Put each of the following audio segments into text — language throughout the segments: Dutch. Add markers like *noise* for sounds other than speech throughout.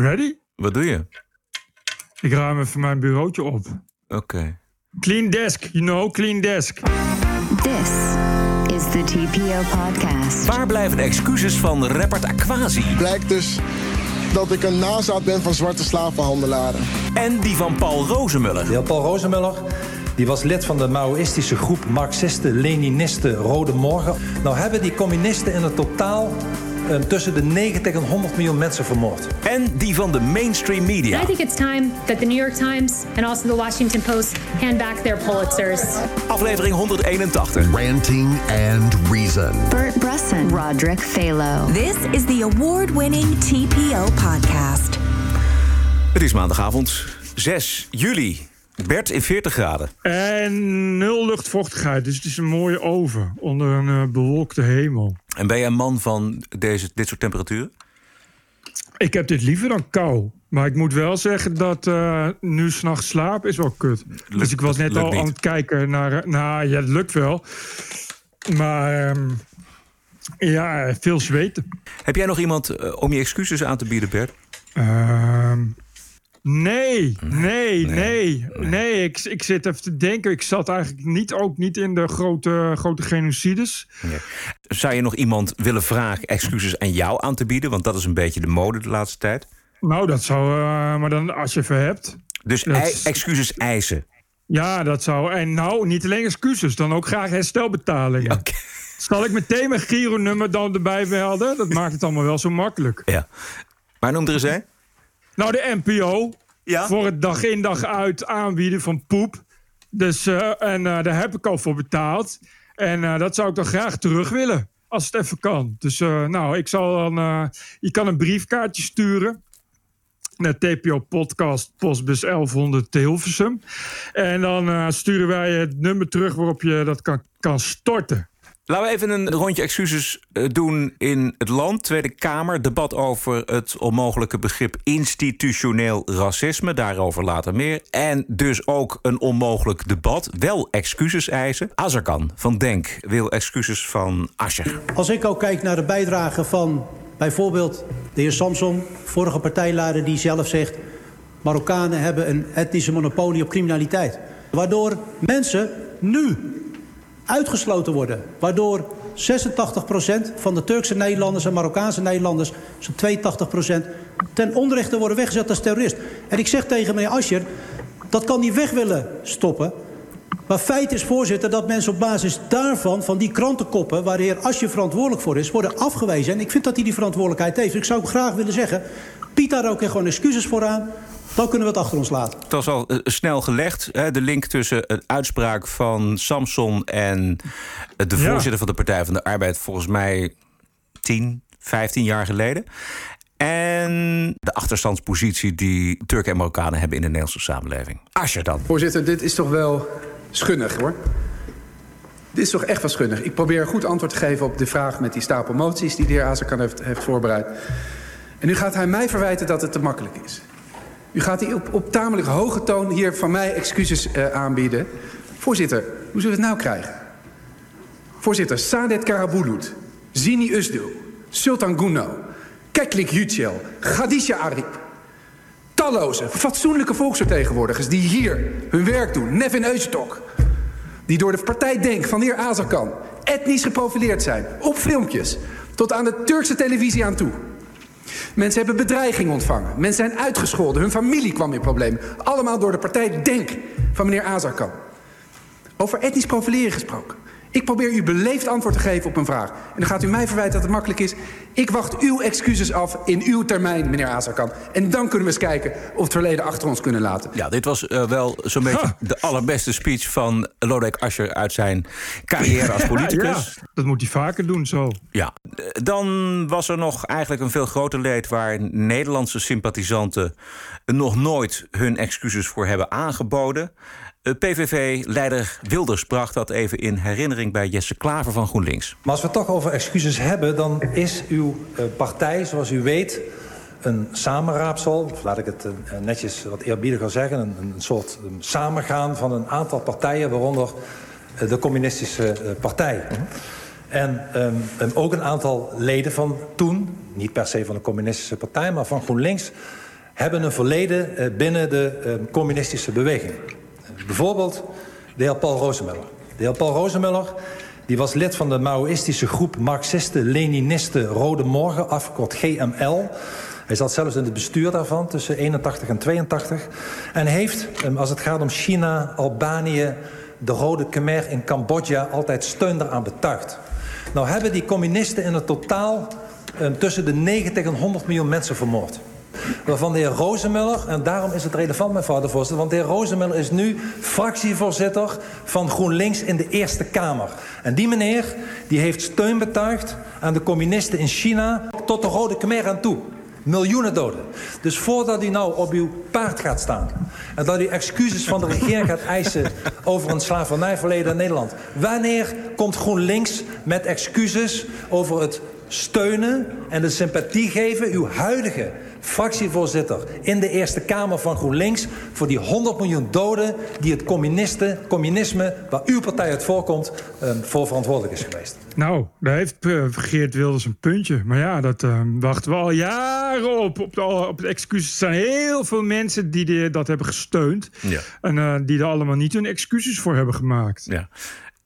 Ready? Wat doe je? Ik ruim even mijn bureautje op. Oké. Clean desk, you know, clean desk. This is the TPO podcast. Waar blijven de excuses van rapper Aquasi? Blijkt dus dat ik een nazaat ben van zwarte slavenhandelaren. En die van Paul Rozemuller. De heer Paul Rozemuller die was lid van de Maoïstische groep Marxisten, Leninisten, Rode Morgen. Nou hebben die communisten in het totaal tussen de 90 en 100 miljoen mensen vermoord. En die van de mainstream media. I think it's time that the New York Times and also the Washington Post hand back their Pulitzers. Aflevering 181. Ranting and Reason. Bert Bresson, Roderick Phalo. This is the award-winning TPO podcast. Het is maandagavond, 6 juli. Bert in 40 graden. En nul luchtvochtigheid, dus het is een mooie oven onder een uh, bewolkte hemel. En ben jij een man van deze, dit soort temperaturen? Ik heb dit liever dan kou. Maar ik moet wel zeggen dat uh, nu s'nachts slaap is wel kut. Lukt, dus ik was net al niet. aan het kijken naar... Nou ja, het lukt wel. Maar um, ja, veel zweten. Heb jij nog iemand uh, om je excuses aan te bieden, Bert? Uh, Nee, nee, nee, nee. nee. Ik, ik zit even te denken. Ik zat eigenlijk niet, ook niet in de grote, grote genocides. Nee. Zou je nog iemand willen vragen excuses aan jou aan te bieden? Want dat is een beetje de mode de laatste tijd. Nou, dat zou... Uh, maar dan als je even hebt. Dus dat... excuses eisen? Ja, dat zou... En nou, niet alleen excuses. Dan ook graag herstelbetalingen. Okay. Zal ik meteen mijn Giro-nummer dan erbij melden? Dat maakt het allemaal wel zo makkelijk. Ja. Maar noem er eens een. Nou, de NPO. Ja? Voor het dag in dag uit aanbieden van poep. Dus, uh, en uh, daar heb ik al voor betaald. En uh, dat zou ik dan graag terug willen. Als het even kan. Dus nou, ik zal dan... je kan een briefkaartje sturen naar TPO Podcast Postbus 1100 Hilversum. En dan sturen wij het nummer terug waarop je dat kan, kan storten. Laten we even een rondje excuses doen in het land. Tweede Kamer, debat over het onmogelijke begrip institutioneel racisme. Daarover later meer. En dus ook een onmogelijk debat. Wel excuses eisen. Azarkan van Denk wil excuses van Ascher. Als ik ook kijk naar de bijdrage van bijvoorbeeld de heer Samson... vorige partijleider die zelf zegt... Marokkanen hebben een etnische monopolie op criminaliteit. Waardoor mensen nu uitgesloten worden. Waardoor 86% van de Turkse Nederlanders en Marokkaanse Nederlanders... zo'n 82% ten onrechte worden weggezet als terrorist. En ik zeg tegen meneer Ascher, dat kan niet weg willen stoppen... Maar feit is, voorzitter, dat mensen op basis daarvan... van die krantenkoppen waar de heer Asje verantwoordelijk voor is... worden afgewezen. En ik vind dat hij die verantwoordelijkheid heeft. Ik zou graag willen zeggen... bied daar ook gewoon excuses voor aan... Dan kunnen we het achter ons laten. Het was al uh, snel gelegd, hè, de link tussen een uitspraak van Samson... en de voorzitter ja. van de Partij van de Arbeid... volgens mij 10, 15 jaar geleden. En de achterstandspositie die Turken en Marokkanen hebben in de Nederlandse samenleving. Asje dan. Voorzitter, dit is toch wel schunnig hoor. Dit is toch echt wel schunnig. Ik probeer een goed antwoord te geven op de vraag met die stapel moties... die de heer Azarkan heeft, heeft voorbereid. En nu gaat hij mij verwijten dat het te makkelijk is. U gaat hier op, op tamelijk hoge toon hier van mij excuses uh, aanbieden. Voorzitter, hoe zullen we het nou krijgen? Voorzitter, Sadet Karabulut, Zini Usdu, Sultan Guno... Keklik Yücel, Khadija Arip. Talloze, fatsoenlijke volksvertegenwoordigers die hier hun werk doen. Nevin Öztok. Die door de partij Denk van de heer Azarkan etnisch geprofileerd zijn. Op filmpjes. Tot aan de Turkse televisie aan toe. Mensen hebben bedreiging ontvangen. Mensen zijn uitgescholden. Hun familie kwam in problemen. Allemaal door de partij Denk van meneer Azarkan. Over etnisch profileren gesproken. Ik probeer u beleefd antwoord te geven op een vraag. En dan gaat u mij verwijten dat het makkelijk is. Ik wacht uw excuses af in uw termijn, meneer Azarkan. En dan kunnen we eens kijken of we het verleden achter ons kunnen laten. Ja, dit was uh, wel zo'n beetje huh. de allerbeste speech van Lodewijk Asscher... uit zijn carrière als *laughs* politicus. Ja, dat moet hij vaker doen, zo. Ja. Dan was er nog eigenlijk een veel groter leed... waar Nederlandse sympathisanten nog nooit hun excuses voor hebben aangeboden... PVV-leider Wilders bracht dat even in herinnering bij Jesse Klaver van GroenLinks. Maar als we het toch over excuses hebben, dan is uw uh, partij, zoals u weet, een samenraapsel, laat ik het uh, netjes wat eerbiediger zeggen, een, soort samengaan van een aantal partijen, waaronder de Communistische Partij. -hmm. En ook een aantal leden van toen, niet per se van de Communistische Partij, maar van GroenLinks, hebben een verleden eh, binnen de eh, communistische beweging. Bijvoorbeeld de heer Paul Rosemuller. De heer Paul Rosemuller die was lid van de Maoïstische groep Marxisten-Leninisten Rode Morgen, afgekort GML. Hij zat zelfs in het bestuur daarvan tussen 81 en 82. En heeft, ehm, als het gaat om China, Albanië, de Rode Khmer in Cambodja... altijd steun eraan betuigd. Nou hebben die communisten in het totaal um, tussen de 90 en 100 miljoen mensen vermoord. Waarvan de heer Rozemuller, en daarom is het relevant, mevrouw de voorzitter... want de heer Rozemuller is nu fractievoorzitter van GroenLinks in de Eerste Kamer. En die meneer die heeft steun betuigd aan de communisten in China... tot de Rode Khmer aan toe. Miljoenen doden. Dus voordat u nou op uw paard gaat staan... en dat u excuses van de regering gaat eisen... over een slavernijverleden in Nederland... wanneer komt GroenLinks met excuses over het steunen en de sympathie geven... uw huidige fractievoorzitter in de Eerste Kamer van GroenLinks... voor die 100 miljoen doden die het communisme... waar uw partij uit voorkomt, ehm, voor verantwoordelijk is geweest. Nou, daar heeft uh, Geert Wilders een puntje. Maar ja, dat uh, wachten we al jaren op. Op, de, op het excuses. Er zijn heel veel mensen die de, dat hebben gesteund. Ja. En uh, die er allemaal niet hun excuses voor hebben gemaakt. Ja.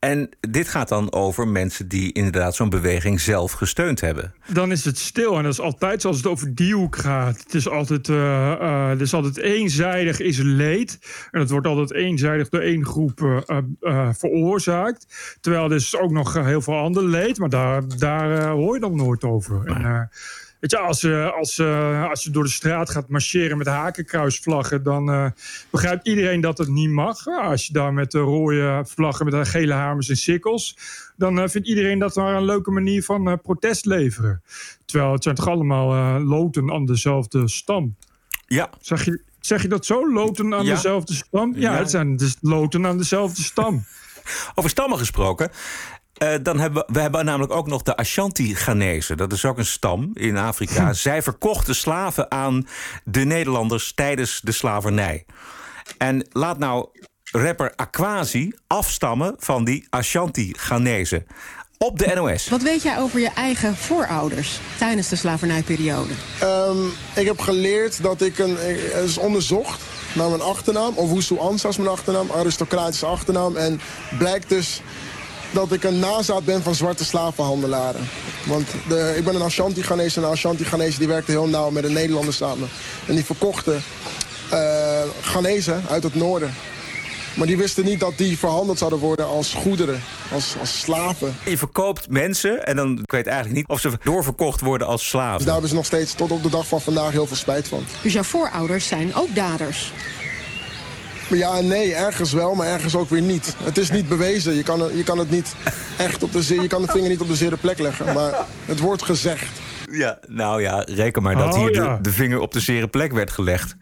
En dit gaat dan over mensen die inderdaad zo'n beweging zelf gesteund hebben. Dan is het stil. En dat is altijd zoals het over die hoek gaat. Het is altijd, uh, uh, het is altijd eenzijdig is leed. En het wordt altijd eenzijdig door één groep uh, veroorzaakt. Terwijl er is ook nog heel veel ander leed. Maar daar, daar hoor je dan nooit over. En, Weet je, als, uh, als, uh, als je door de straat gaat marcheren met hakenkruisvlaggen, dan uh, begrijpt iedereen dat het niet mag. als je daar met de rode vlaggen, met de gele hamers en sikkels, dan vindt iedereen dat maar een leuke manier van protest leveren. Terwijl het zijn toch allemaal loten aan dezelfde stam. Ja. Zeg je, zeg je dat zo? Loten aan Ja. dezelfde stam? Ja, Ja. het zijn dus loten aan dezelfde stam. *laughs* Over stammen gesproken. Eh, dan hebben we, we hebben namelijk ook nog de Ashanti-Ghanezen. Dat is ook een stam in Afrika. Zij verkochten slaven aan de Nederlanders tijdens de slavernij. En laat nou rapper Aquasi afstammen van die Ashanti-Ghanezen. Op de NOS. Wat weet jij over je eigen voorouders tijdens de slavernijperiode? Ehm, ik heb geleerd dat ik een... Het is onderzocht naar mijn achternaam. Owusu Ansa is mijn achternaam. Aristocratische achternaam. En blijkt dus dat ik een nazaat ben van zwarte slavenhandelaren. Want de, ik ben een Ashanti-Ghanese. En een Ashanti-Ghanese die werkte heel nauw met de Nederlanders samen. En die verkochten eh Ghanese uit het noorden. Maar die wisten niet dat die verhandeld zouden worden als goederen, als, als slaven. Je verkoopt mensen en dan ik weet eigenlijk niet of ze doorverkocht worden als Dus slaven. daar hebben ze nog steeds tot op de dag van vandaag heel veel spijt van. Dus jouw voorouders zijn ook daders. Maar ja en nee, ergens wel, maar ergens ook weer niet. Het is niet bewezen. Je kan, het- je kan het niet echt op de zeer, je kan de vinger niet op de zere plek leggen. Maar het wordt gezegd. Ja, nou ja, reken maar dat Oh, hier ja. de, de vinger op de zere plek werd gelegd.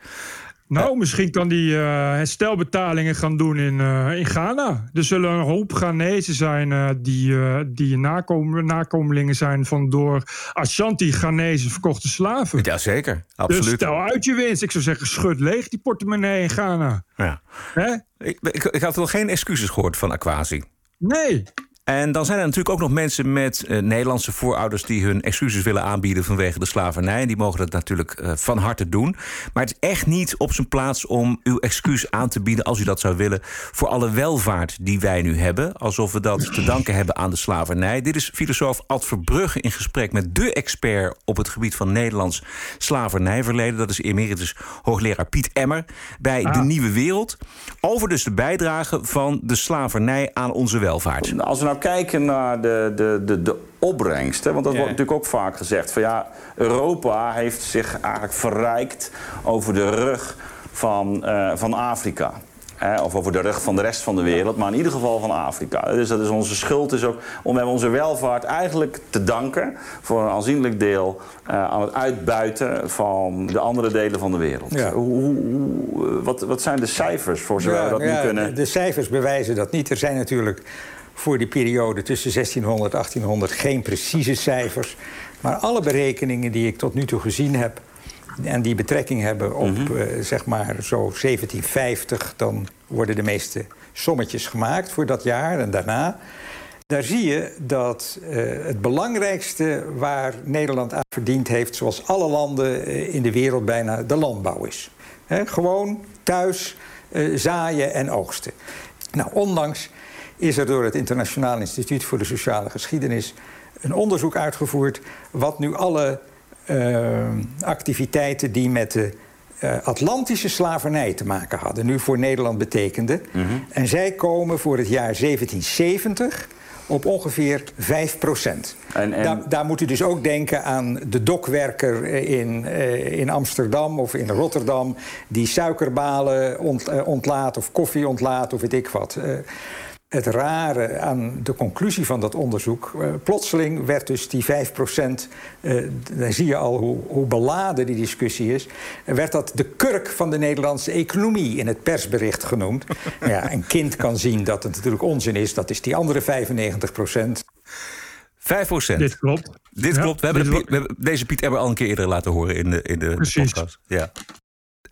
Nou, misschien kan die eh, herstelbetalingen gaan doen in, eh, in Ghana. Er zullen een hoop Ghanese zijn eh, die, die nakom nakomelingen zijn van door Ashanti-Ghanese verkochte slaven. Jazeker, Dus absoluut. stel uit je winst. Ik zou zeggen, schud leeg die portemonnee in Ghana. Ja. Hè? Ik, ik, ik had wel geen excuses gehoord van Aquasi. Nee. En dan zijn er natuurlijk ook nog mensen met eh, Nederlandse voorouders die hun excuses willen aanbieden vanwege de slavernij. En die mogen dat natuurlijk eh, van harte doen. Maar het is echt niet op zijn plaats om uw excuus aan te bieden als u dat zou willen. Voor alle welvaart die wij nu hebben. Alsof we dat te danken hebben aan de slavernij. Dit is filosoof Ad Verbrugge in gesprek met de expert op het gebied van Nederlands slavernijverleden. Dat is emeritus hoogleraar Piet Emmer bij De Nieuwe Wereld. Over dus de bijdrage van de slavernij aan onze welvaart. Als we nou kijken naar de, de, de, de opbrengst, hè, want dat wordt natuurlijk ook vaak gezegd van ja, Europa heeft zich eigenlijk verrijkt over de rug van, eh, van Afrika. Hè, of over de rug van de rest van de wereld, maar in ieder geval van Afrika. Dus dat is onze schuld. Is ook, om, we hebben onze welvaart eigenlijk te danken voor een aanzienlijk deel eh, aan het uitbuiten van de andere delen van de wereld. Ja. Hoe, hoe, eh, wat, wat zijn de cijfers voor zover we dat ja, nu kunnen? De, de cijfers bewijzen dat niet. Er zijn natuurlijk voor die periode tussen 1600 en 1800 geen precieze cijfers. Maar alle berekeningen die ik tot nu toe gezien heb... en die betrekking hebben op Mhm. eh, zeg maar zo 1750... dan worden de meeste sommetjes gemaakt voor dat jaar en daarna. daar zie je dat uh, het belangrijkste waar Nederland aan verdiend heeft, zoals alle landen uh, in de wereld bijna, de landbouw is. He, gewoon thuis zaaien en oogsten. Nou, onlangs is er door het Internationaal Instituut voor de Sociale Geschiedenis een onderzoek uitgevoerd wat nu alle activiteiten die met de uh, Atlantische slavernij te maken hadden, nu voor Nederland betekende. Mm -hmm. En zij komen voor het jaar 1770 op ongeveer 5 procent. En, en... Daar, daar, moet u dus ook denken aan de dokwerker in, uh, in Amsterdam of in Rotterdam... die suikerbalen ont, ontlaat of koffie ontlaat of weet ik wat. Het rare aan de conclusie van dat onderzoek... Uh, plotseling werd dus die 5 procent... Uh, dan zie je al hoe, hoe, beladen die discussie is... werd dat de kurk van de Nederlandse economie in het persbericht genoemd. *laughs* ja, een kind kan zien dat het natuurlijk onzin is. Dat is die andere 95 procent. 5 procent. Dit klopt. Dit ja, klopt. We hebben, Piet, we hebben, deze Piet Ebber al een keer eerder laten horen in de, in de, de podcast. Ja.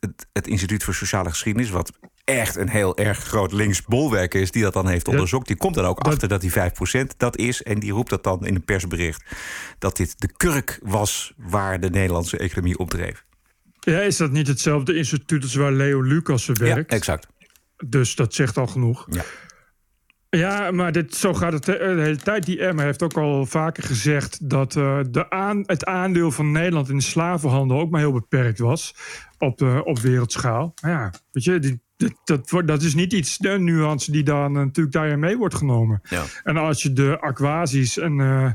Het, het Instituut voor Sociale Geschiedenis, wat echt een heel erg groot links bolwerk is... die dat dan heeft onderzocht. Die komt dan ook achter dat die 5% dat is. En die roept dat dan in een persbericht... dat dit de kurk was waar de Nederlandse economie op dreef. Ja, is dat niet hetzelfde instituut als waar Leo Lucas werkt? Ja, exact. Dus dat zegt al genoeg. Ja. Ja, maar dit, zo gaat het de hele tijd. Die Emma heeft ook al vaker gezegd dat uh, de aan, het aandeel van Nederland in de slavenhandel ook maar heel beperkt was op, de, op wereldschaal. Maar ja, weet je, die, dat, dat, dat, is niet iets, de nuance die dan natuurlijk daarin mee wordt genomen. Ja. En als je de aquasies en uh,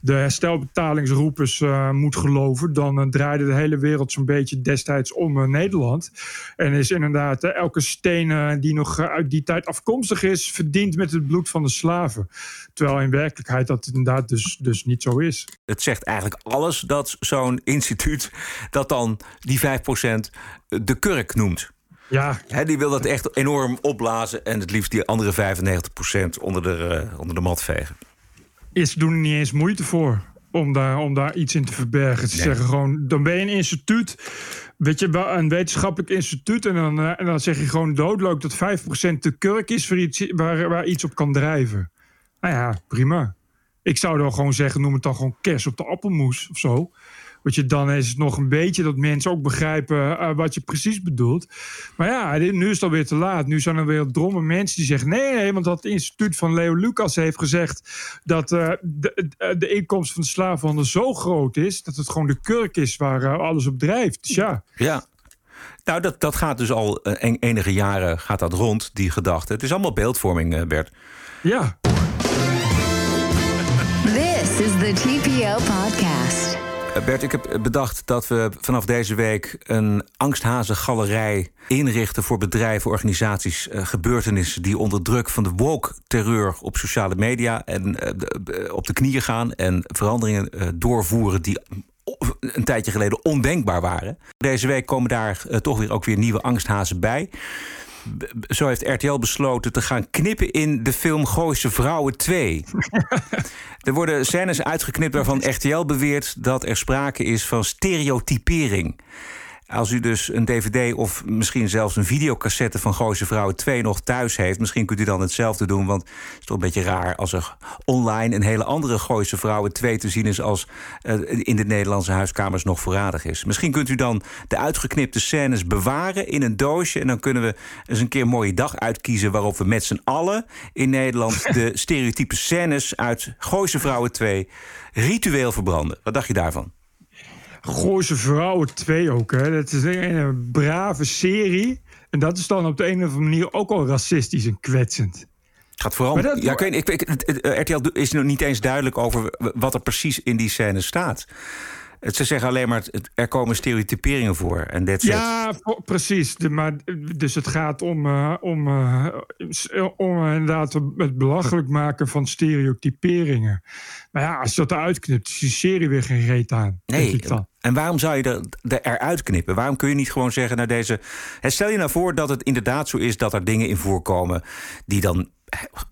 de herstelbetalingsroepers uh, moet geloven, dan uh, draaide de hele wereld zo'n beetje destijds om Nederland. En is inderdaad elke steen die nog uit die tijd afkomstig is, verdiend met het bloed van de slaven. Terwijl in werkelijkheid dat inderdaad dus, dus niet zo is. Het zegt eigenlijk alles dat zo'n instituut dat dan die 5% de kurk noemt. Ja. He, die wil dat echt enorm opblazen en het liefst die andere 95% onder de, uh, onder de mat vegen. Is doen er niet eens moeite voor om daar, om daar iets in te verbergen. Ze nee. zeggen gewoon, dan ben je een instituut, weet je, een wetenschappelijk instituut... en dan, uh, en dan zeg je gewoon doodloop dat 5% te kurk is voor iets, waar, waar iets op kan drijven. Nou ja, prima. Ik zou dan gewoon zeggen, noem het dan gewoon kers op de appelmoes of zo. Wat je dan is het nog een beetje dat mensen ook begrijpen uh, wat je precies bedoelt. Maar ja, nu is het alweer te laat. Nu zijn er weer drommen mensen die zeggen: nee, nee, want dat instituut van Leo Lucas heeft gezegd dat uh, de, de inkomst van de slavenhandel zo groot is dat het gewoon de kurk is waar uh, alles op drijft. Dus ja. Ja. Nou, dat, dat gaat dus al enige jaren gaat dat rond, die gedachte. Het is allemaal beeldvorming, Bert. Ja. This is the TPO podcast. Bert, ik heb bedacht dat we vanaf deze week een angsthazengalerij inrichten voor bedrijven, organisaties, uh, gebeurtenissen die onder druk van de woke-terreur op sociale media en uh, op de knieën gaan en veranderingen doorvoeren die een tijdje geleden ondenkbaar waren. Deze week komen daar toch weer ook weer nieuwe angsthazen bij zo heeft RTL besloten te gaan knippen in de film Gooise Vrouwen 2. *laughs* er worden scènes uitgeknipt waarvan RTL beweert dat er sprake is van stereotypering. Als u dus een dvd of misschien zelfs een videocassette van Gooise Vrouwen 2 nog thuis heeft... misschien kunt u dan hetzelfde doen, want het is toch een beetje raar... als er online een hele andere Gooise Vrouwen 2 te zien is... als uh, in de Nederlandse huiskamers nog voorradig is. Misschien kunt u dan de uitgeknipte scènes bewaren in een doosje... en dan kunnen we eens een keer een mooie dag uitkiezen... waarop we met z'n allen in Nederland *laughs* de stereotype scènes uit Gooise Vrouwen 2 ritueel verbranden. Wat dacht je daarvan? Gooise Vrouwen 2 ook. Hè. Dat is een, een, brave serie. En dat is dan op de een of andere manier ook al racistisch en kwetsend. Het gaat vooral. Dat, ja, ik weet, ik, ik, RTL is nog niet eens duidelijk over wat er precies in die scène staat. Ze zeggen alleen maar, er komen stereotyperingen voor. En ja, precies. De, maar, dus het gaat om, uh, om, uh, om inderdaad het belachelijk maken van stereotyperingen. Maar ja, als je dat eruit knipt, is die serie weer geen reet aan. Nee, en waarom zou je er, er eruit knippen? Waarom kun je niet gewoon zeggen naar deze... Stel je nou voor dat het inderdaad zo is dat er dingen in voorkomen... die dan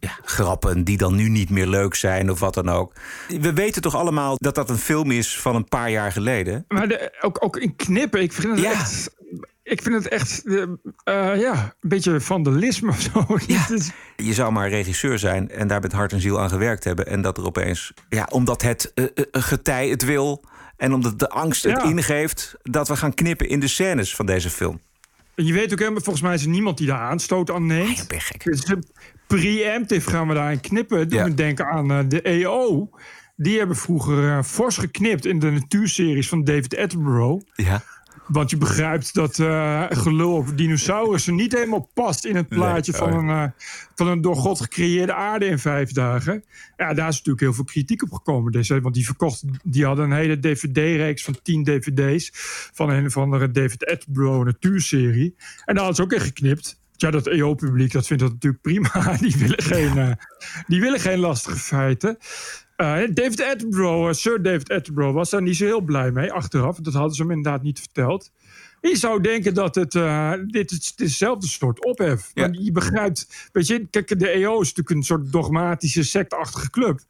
ja, grappen die dan nu niet meer leuk zijn of wat dan ook. We weten toch allemaal dat dat een film is van een paar jaar geleden? Maar de, ook, ook in knippen, ik vind het ja. echt... ik vind het echt uh, uh, ja, een beetje vandalisme of zo. *laughs* Ja. Je zou maar regisseur zijn en daar met hart en ziel aan gewerkt hebben. En dat er opeens, ja, omdat het uh, getij het wil en omdat de angst het ja. ingeeft, dat we gaan knippen in de scènes van deze film. En je weet ook helemaal, volgens mij is er niemand die daar aanstoot aan neemt. Ja, ben gek. Dus preemptive gaan we daarin knippen. Doe ja. me denken aan de EO. Die hebben vroeger fors geknipt in de natuurseries van David Attenborough. Ja. Want je begrijpt dat uh, gelul over dinosaurussen niet helemaal past in het plaatje nee, van, een, uh, van een door God gecreëerde aarde in vijf dagen. Ja, daar is natuurlijk heel veel kritiek op gekomen. Dus, want die verkocht, die hadden een hele DVD-reeks van 10 DVD's van een of andere David Attenborough natuurserie. En daar hadden ze ook in geknipt. Ja, dat EO-publiek dat vindt dat natuurlijk prima. *laughs* Die willen geen, uh, die willen geen lastige feiten. Uh, David Attenborough, Sir David Attenborough, was daar niet zo heel blij mee achteraf. Dat hadden ze hem inderdaad niet verteld. Je zou denken dat het, uh, dit is hetzelfde soort ophef. Ja. Je begrijpt, weet je, kijk, de EO is natuurlijk een soort dogmatische, sectachtige club.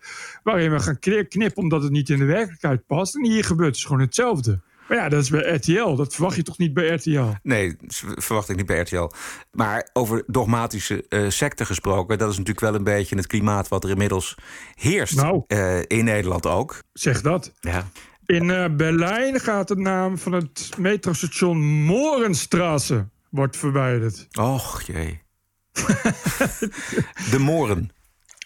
Waarin we gaan knippen omdat het niet in de werkelijkheid past. En hier gebeurt dus gewoon hetzelfde. Maar ja, dat is bij RTL. Dat verwacht je toch niet bij RTL? Nee, verwacht ik niet bij RTL. Maar over dogmatische uh, secten gesproken... dat is natuurlijk wel een beetje het klimaat wat er inmiddels heerst. Nou. Uh, in Nederland ook. Zeg dat. Ja. In uh, Berlijn gaat de naam van het metrostation Morenstraße wordt verwijderd. Och jee. *laughs* de Moren.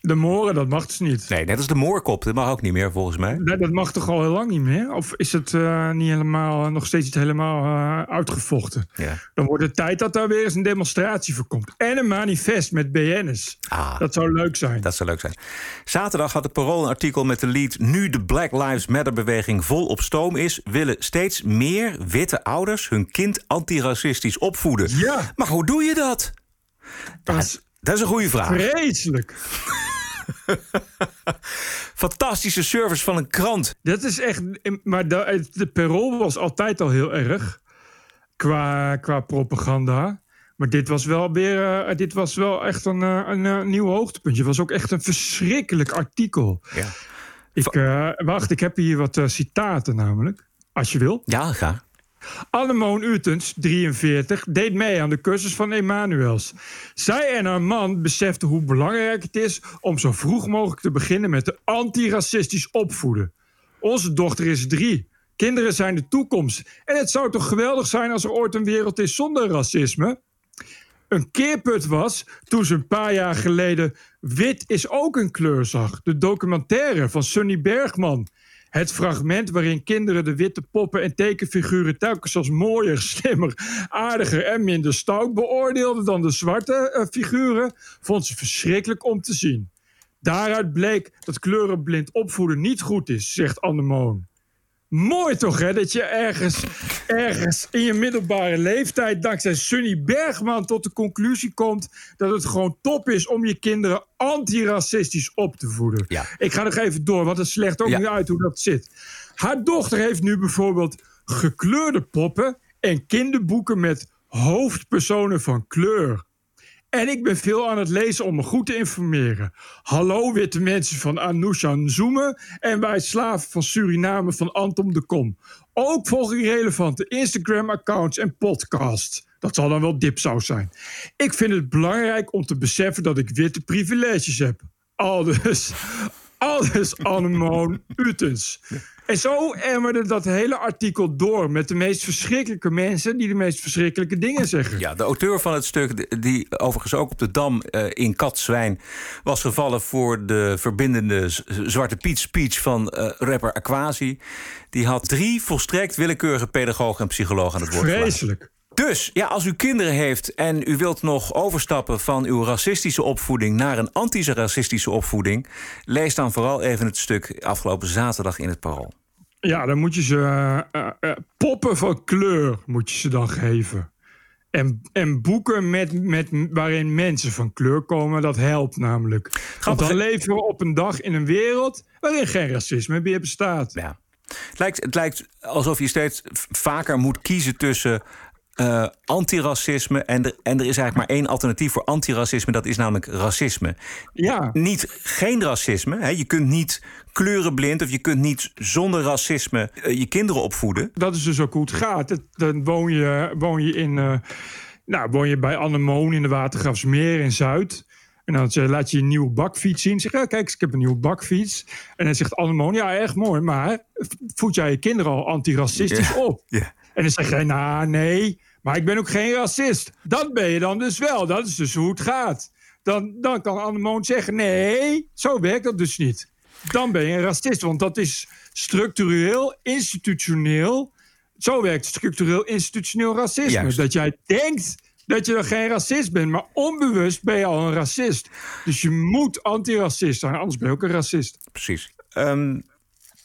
De moren, dat mag dus niet. Nee, net als de moorkop, dat mag ook niet meer volgens mij. Nee, dat mag toch al heel lang niet meer? Of is het uh, niet helemaal, nog steeds niet helemaal uh, uitgevochten? Ja. Dan wordt het tijd dat daar weer eens een demonstratie voor komt. En een manifest met BN'ers. Ah, dat zou leuk zijn. Dat zou leuk zijn. Zaterdag had de Parool een artikel met de lead... nu de Black Lives Matter-beweging vol op stoom is... willen steeds meer witte ouders hun kind antiracistisch opvoeden. Ja. Maar hoe doe je dat? Dat dat is een goede vraag. Vreselijk. *laughs* Fantastische service van een krant. Dat is echt. Maar de, de Perol was altijd al heel erg. Qua, qua propaganda. Maar dit was wel weer. Uh, dit was wel echt een, uh, een, een nieuw hoogtepuntje. Het was ook echt een verschrikkelijk artikel. Ja. Ik, uh, wacht, ik heb hier wat citaten namelijk. Als je wil. Ja, ga. Annemoon Utens, 43, deed mee aan de cursus van Emanuels. Zij en haar man beseften hoe belangrijk het is om zo vroeg mogelijk te beginnen met de antiracistisch opvoeden. Onze dochter is drie. Kinderen zijn de toekomst. En het zou toch geweldig zijn als er ooit een wereld is zonder racisme? Een keerput was toen ze een paar jaar geleden Wit is ook een kleur zag. De documentaire van Sunny Bergman. Het fragment waarin kinderen de witte poppen en tekenfiguren telkens als mooier, *laughs* slimmer, aardiger en minder stout beoordeelden dan de zwarte uh, figuren, vond ze verschrikkelijk om te zien. Daaruit bleek dat kleurenblind opvoeden niet goed is, zegt Annemoon. Mooi toch, hè? Dat je ergens, ergens in je middelbare leeftijd, dankzij Sunny Bergman, tot de conclusie komt dat het gewoon top is om je kinderen antiracistisch op te voeden. Ja. Ik ga nog even door, want het slecht ook Ja. nu uit hoe dat zit. Haar dochter heeft nu bijvoorbeeld gekleurde poppen en kinderboeken met hoofdpersonen van kleur. En ik ben veel aan het lezen om me goed te informeren. Hallo witte mensen van Anousha Nzoeme en wij slaven van Suriname van Anton de Kom. Ook volg ik relevante Instagram-accounts en podcasts. Dat zal dan wel dipsaus zijn. Ik vind het belangrijk om te beseffen dat ik witte privileges heb. Aldus, aldus Annemoon Utens. En zo emmerde dat hele artikel door met de meest verschrikkelijke mensen die de meest verschrikkelijke dingen zeggen. Ja, de auteur van het stuk, die overigens ook op de Dam eh, in Katzwijn was gevallen voor de verbindende Zwarte Piet speech van eh, rapper Aquasi. Die had drie volstrekt willekeurige pedagogen en psychologen aan het woord. Vreselijk. Dus ja, als u kinderen heeft en u wilt nog overstappen van uw racistische opvoeding naar een antiracistische opvoeding, lees dan vooral even het stuk afgelopen zaterdag in het Parool. Ja, dan moet je ze eh, eh, eh, poppen van kleur moet je ze dan geven. En, en boeken met, met, waarin mensen van kleur komen, dat helpt namelijk. Want dan leven we op een dag in een wereld waarin geen racisme meer bestaat. Ja. Het lijkt, het lijkt alsof je steeds vaker moet kiezen tussen uh, antiracisme. En er, en er is eigenlijk maar één alternatief voor antiracisme. Dat is namelijk racisme. Ja. Niet geen racisme. Hè. Je kunt niet kleurenblind of je kunt niet zonder racisme uh, je kinderen opvoeden. Dat is dus ook hoe het gaat. Dan woon je, woon je in. Uh, nou, woon je bij Annemoon in de Watergrafsmeer in Zuid. En dan laat je een nieuwe bakfiets zien. Zeg, ja, kijk eens, ik heb een nieuwe bakfiets. En dan zegt Annemoon, ja, echt mooi. Maar voed jij je kinderen al antiracistisch yeah. op? Yeah. En dan zeg jij, nou, nee, maar ik ben ook geen racist. Dat ben je dan dus wel. Dat is dus hoe het gaat. Dan, dan kan Annemoon zeggen, nee, zo werkt dat dus niet. Dan ben je een racist, want dat is structureel, institutioneel. Zo werkt structureel, institutioneel racisme. Juist. Dat jij denkt dat je dan geen racist bent, maar onbewust ben je al een racist. Dus je moet antiracist zijn, anders ben je ook een racist. Precies. Um,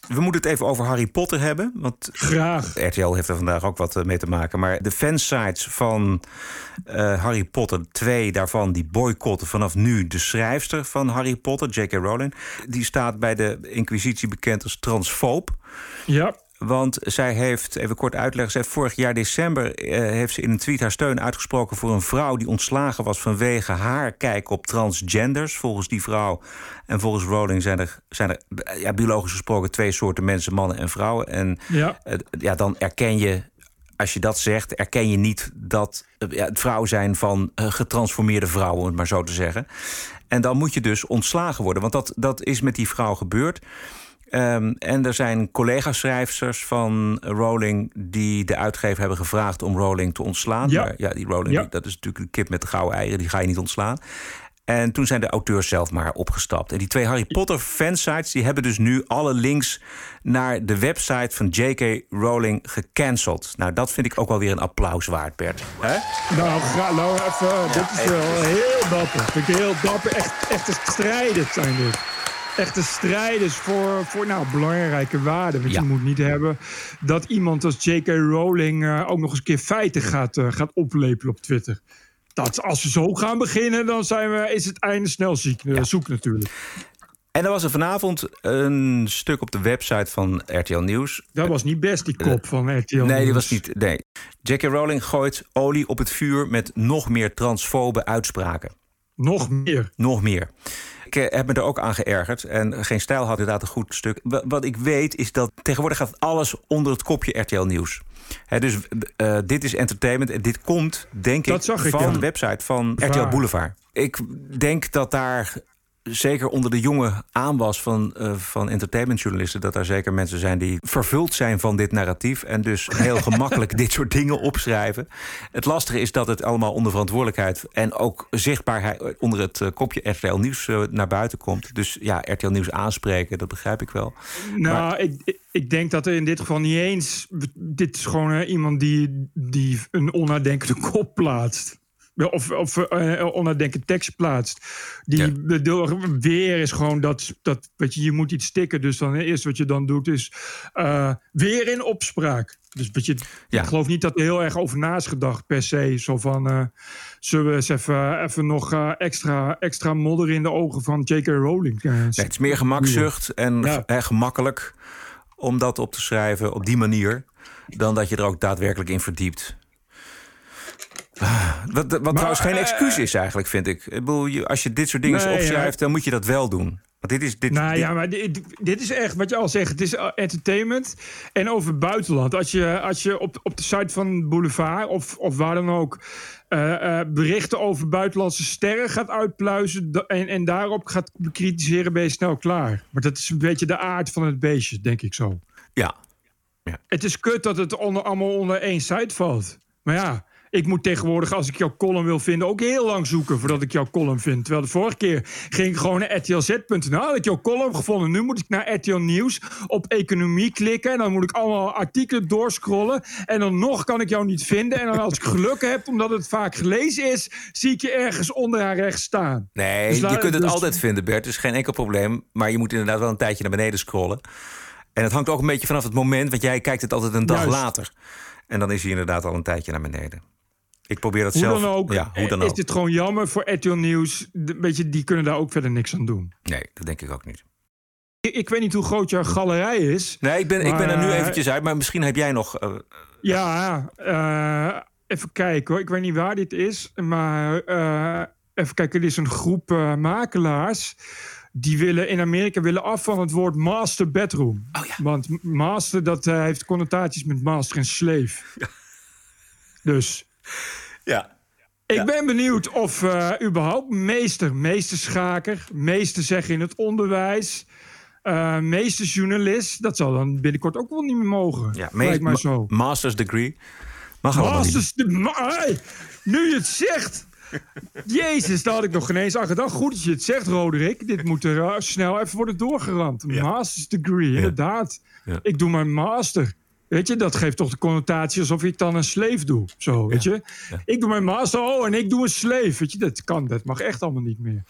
we moeten het even over Harry Potter hebben. Want Graag. RTL heeft er vandaag ook wat mee te maken. Maar de fansites van uh, Harry Potter, twee daarvan, die boycotten vanaf nu de schrijfster van Harry Potter, J.K. Rowling. Die staat bij de Inquisitie bekend als transfoob. Ja. Want zij heeft, even kort uitleggen, zij heeft vorig jaar december eh, heeft ze in een tweet haar steun uitgesproken voor een vrouw die ontslagen was vanwege haar kijk op transgenders. Volgens die vrouw en volgens Rowling zijn er, zijn er ja, biologisch gesproken twee soorten mensen, mannen en vrouwen. En ja. Ja, dan erken je, als je dat zegt, erken je niet dat ja, het vrouw zijn van uh, getransformeerde vrouwen, om het maar zo te zeggen. En dan moet je dus ontslagen worden, want dat, dat is met die vrouw gebeurd. Um, en er zijn collega-schrijfsters van Rowling die de uitgever hebben gevraagd om Rowling te ontslaan. Ja. Maar ja, die Rowling, Ja. dat is natuurlijk de kip met de gouden eieren, die ga je niet ontslaan. En toen zijn de auteurs zelf maar opgestapt. En die twee Harry Potter fansites die hebben dus nu alle links naar de website van J.K. Rowling gecanceld. Nou, dat vind ik ook wel weer een applaus waard, Bert. Hè? Nou, ga, nou even, dit is wel heel dapper. Vind ik heel dapper. Echt, echte strijders zijn dit. Echte strijders voor, voor nou, belangrijke waarden. Want Ja. je moet niet hebben dat iemand als J.K. Rowling... eh, ook nog eens een keer feiten gaat, eh, gaat oplepelen op Twitter. Dat, als we zo gaan beginnen, dan zijn we, is het einde snel ziek, eh, zoek natuurlijk. En er was er vanavond een stuk op de website van RTL Nieuws. Dat was niet best, die kop van RTL. Nee, die Nieuws. was niet. Nee. J.K. Rowling gooit olie op het vuur met nog meer transfobe uitspraken. Nog meer. Nog meer. Ik eh, heb me er ook aan geërgerd. En Geen Stijl had inderdaad een goed stuk. Wa- Wat ik weet is dat tegenwoordig gaat alles onder het kopje RTL Nieuws. Dus eh, dit is entertainment. En dit komt, denk Dat ik, zag ik, van ja. de website van. RTL Boulevard. Ik denk dat daar zeker onder de jonge aanwas van, eh, van entertainmentjournalisten... dat daar zeker mensen zijn die vervuld zijn van dit narratief... en dus *laughs* heel gemakkelijk dit soort dingen opschrijven. Het lastige is dat het allemaal onder verantwoordelijkheid... en ook zichtbaarheid onder het eh, kopje RTL Nieuws eh, naar buiten komt. Dus ja, RTL Nieuws aanspreken, dat begrijp ik wel. Nou, Maar- ik, ik- denk dat er in dit geval niet eens... Dit is gewoon iemand die, die een onnadenkende kop plaatst. Of, of eh, onnadenkende tekst plaatst. Die bedoel, weer is gewoon dat, dat weet je, je moet iets stikken. Dus dan eerst wat je dan doet is eh, weer in opspraak. Dus weet je, Ja. ik geloof niet dat er heel erg over na is gedacht per se. Zo van, eh, zullen we eens even, even nog eh, extra, extra modder in de ogen van J.K. Rowling? eh, Nee, het is meer gemakzucht en Ja. eh, gemakkelijk om dat op te schrijven op die manier... dan dat je er ook daadwerkelijk in verdiept. Ah, Wat, wat trouwens geen excuus is eigenlijk, vind ik. ik bedoel, als je dit soort dingen Nee, opschrijft, ja. dan moet je dat wel doen. Want dit is... Dit, Nou dit- ja, maar dit, dit is echt wat je al zegt. Het is eh, entertainment. En over het buitenland. Als je, als je op, op de site van Boulevard of, of waar dan ook. eh, eh, berichten over buitenlandse sterren gaat uitpluizen. En, en daarop gaat bekritiseren, ben je snel klaar. Maar dat is een beetje de aard van het beestje, denk ik zo. Ja. Het is kut dat het onder, allemaal onder één site valt. Maar ja, ik moet tegenwoordig, als ik jouw column wil vinden, ook heel lang zoeken voordat ik jouw column vind. Terwijl de vorige keer ging ik gewoon naar rtlz.nl, had ik jouw column gevonden. Nu moet ik naar RTL Nieuws op economie klikken. En dan moet ik allemaal artikelen doorscrollen. En dan nog kan ik jou niet vinden. En dan als ik geluk heb, omdat het vaak gelezen is, zie ik je ergens onderaan rechts staan. Nee, Dus je kunt het dus- altijd vinden, Bert. is geen enkel probleem. Maar je moet inderdaad wel een tijdje naar beneden scrollen. En het hangt ook een beetje vanaf het moment... want jij kijkt het altijd een dag Juist. later. En dan is hij inderdaad al een tijdje naar beneden. Ik probeer dat Hoe zelf... dan ook, Ja, hoe dan is ook. dit gewoon jammer voor Weet je, die kunnen daar ook verder niks aan doen. Nee, dat denk ik ook niet. Ik, ik weet niet hoe groot jouw galerij is. Nee, ik ben, ik ben er nu eventjes uit. Maar misschien heb jij nog... eh, Ja, eh, even kijken hoor. Ik weet niet waar dit is. Maar eh, even kijken, er is een groep eh, makelaars. Die willen in Amerika willen af van het woord master bedroom. Oh ja. Want master, dat eh, heeft connotaties met master en slave. *laughs* Dus Ja. ik ben benieuwd of eh, überhaupt meester, meesterschaker, meester zeggen in het onderwijs, eh meestersjournalist, dat zal dan binnenkort ook wel niet meer mogen. Ja, Lijkt mij ma- zo. Master's degree. Mag. Masters, de, ma- hey, nu je het zegt. Jezus, daar had ik nog geen eens aan gedacht. Goed dat je het zegt, Roderick. Dit moet er eh, snel even worden doorgeramd. Master's degree, inderdaad. Ja. Ik doe mijn master. Weet je, dat geeft toch de connotatie alsof ik dan een slave doe. Zo, weet je. Ik doe mijn master, oh, en ik doe een slave. Weet je, dat kan, dat mag echt allemaal niet meer.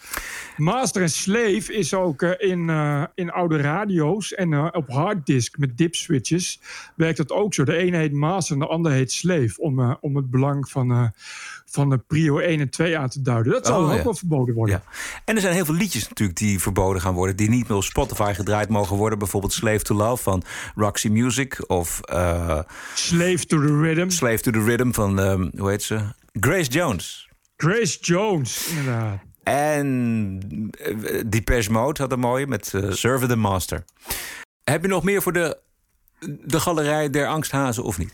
Master en slave is ook eh, in, eh, in oude radio's en eh, op harddisk met dip switches werkt dat ook zo. De ene heet master en de andere heet slave. Om, om het belang van, van de prio 1 en 2 aan te duiden. Dat zal Oh, ook ja. wel verboden worden. Ja. En er zijn heel veel liedjes natuurlijk die verboden gaan worden. Die niet meer op Spotify gedraaid mogen worden. Bijvoorbeeld Slave to Love van Roxy Music. Of eh, Slave to the Rhythm. Slave to the Rhythm van, ehm, hoe heet ze? Grace Jones. Grace Jones, inderdaad. En uh, Depeche Mode had een mooie met eh Serve the Master. Heb je nog meer voor de, de galerij der angsthazen of niet?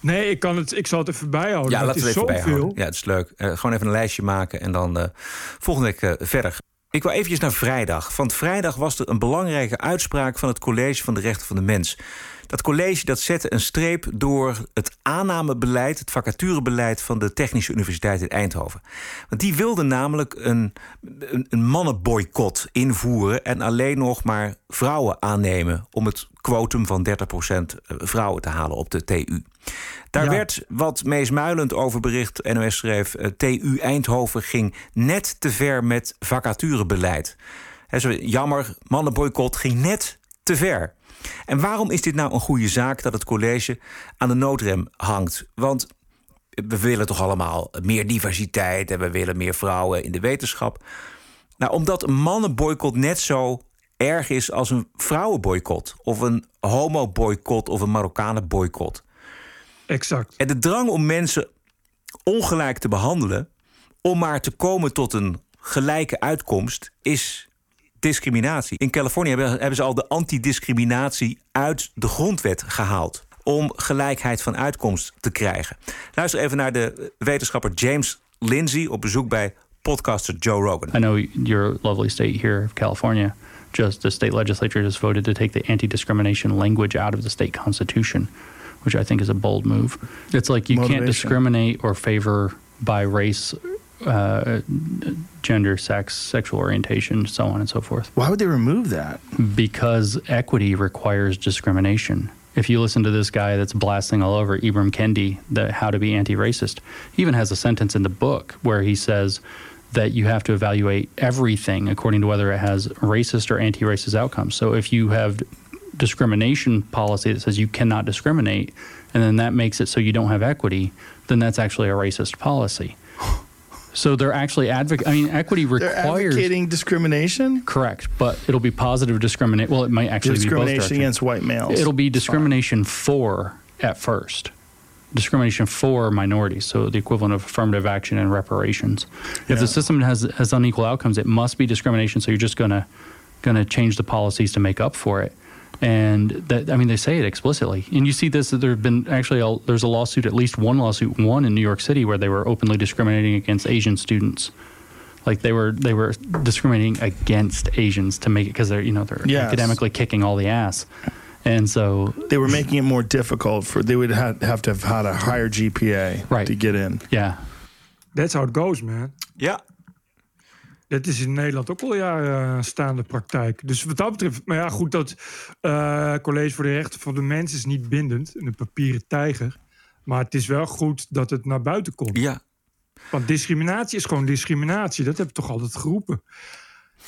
Nee, ik, kan het, ik zal het even bijhouden. Ja, laten we even bijhouden. Ja, het is leuk. Eh, gewoon even een lijstje maken en dan eh, volgende week eh, verder. Ik wil eventjes naar vrijdag. Want vrijdag was er een belangrijke uitspraak van het College van de Rechten van de Mens. Dat college dat zette een streep door het aannamebeleid, het vacaturebeleid van de Technische Universiteit in Eindhoven. Want die wilde namelijk een, een, een mannenboycott invoeren en alleen nog maar vrouwen aannemen om het quotum van 30% vrouwen te halen op de TU. Daar Ja. werd wat meesmuilend over bericht. NOS schreef: eh, TU Eindhoven ging net te ver met vacaturebeleid. Zo, jammer, mannenboycott ging net te ver. En waarom is dit nou een goede zaak dat het college aan de noodrem hangt? Want we willen toch allemaal meer diversiteit en we willen meer vrouwen in de wetenschap. Nou, omdat een mannenboycott net zo erg is als een vrouwenboycott, of een homo-boycott of een Marokkanen-boycott. Exact. En de drang om mensen ongelijk te behandelen, om maar te komen tot een gelijke uitkomst, is discriminatie. In Californië hebben, hebben ze al de antidiscriminatie uit de grondwet gehaald. Om gelijkheid van uitkomst te krijgen. Luister even naar de wetenschapper James Lindsay op bezoek bij podcaster Joe Rogan. I know your lovely state here of California, just the state legislature just voted to take the anti discrimination language out of the state constitution, which I think is a bold move. It's like you can't discriminate or favor by race, uh, gender, sex, sexual orientation, so on and so forth. Why would they remove that? Because equity requires discrimination. If you listen to this guy that's blasting all over Ibram Kendi, the how to be anti-racist, he even has a sentence in the book where he says that you have to evaluate everything according to whether it has racist or anti-racist outcomes. So if you have discrimination policy that says you cannot discriminate, and then that makes it so you don't have equity, then that's actually a racist policy. So they're actually advocate. I mean, equity They're requires advocating discrimination. Correct, but it'll be positive discriminate. Well, it might actually be Discrimination against white males. It'll be discrimination for at first. Discrimination for minorities, so the equivalent of affirmative action and reparations. If the system has has unequal outcomes, it must be discrimination. So you're just gonna gonna change the policies to make up for it. And that I mean, they say it explicitly. And you see this. that There have been actually a, there's a lawsuit, at least one lawsuit, one in New York City, where they were openly discriminating against Asian students like they were they were discriminating against Asians to make it because they're you know they're Yes. academically kicking all the ass, and so They were making it more difficult for. They would have, have to have had a higher GPA Right. to get in. yeah, That's how it goes, man. Ja, Dat is in Nederland ook al jaren eh, staande praktijk. Dus wat dat betreft, maar ja, goed, dat eh, College voor de Rechten van de Mens is niet bindend, een papieren tijger. Maar het is wel goed dat het naar buiten komt. ja. Want discriminatie is gewoon discriminatie. Dat heb ik toch altijd geroepen.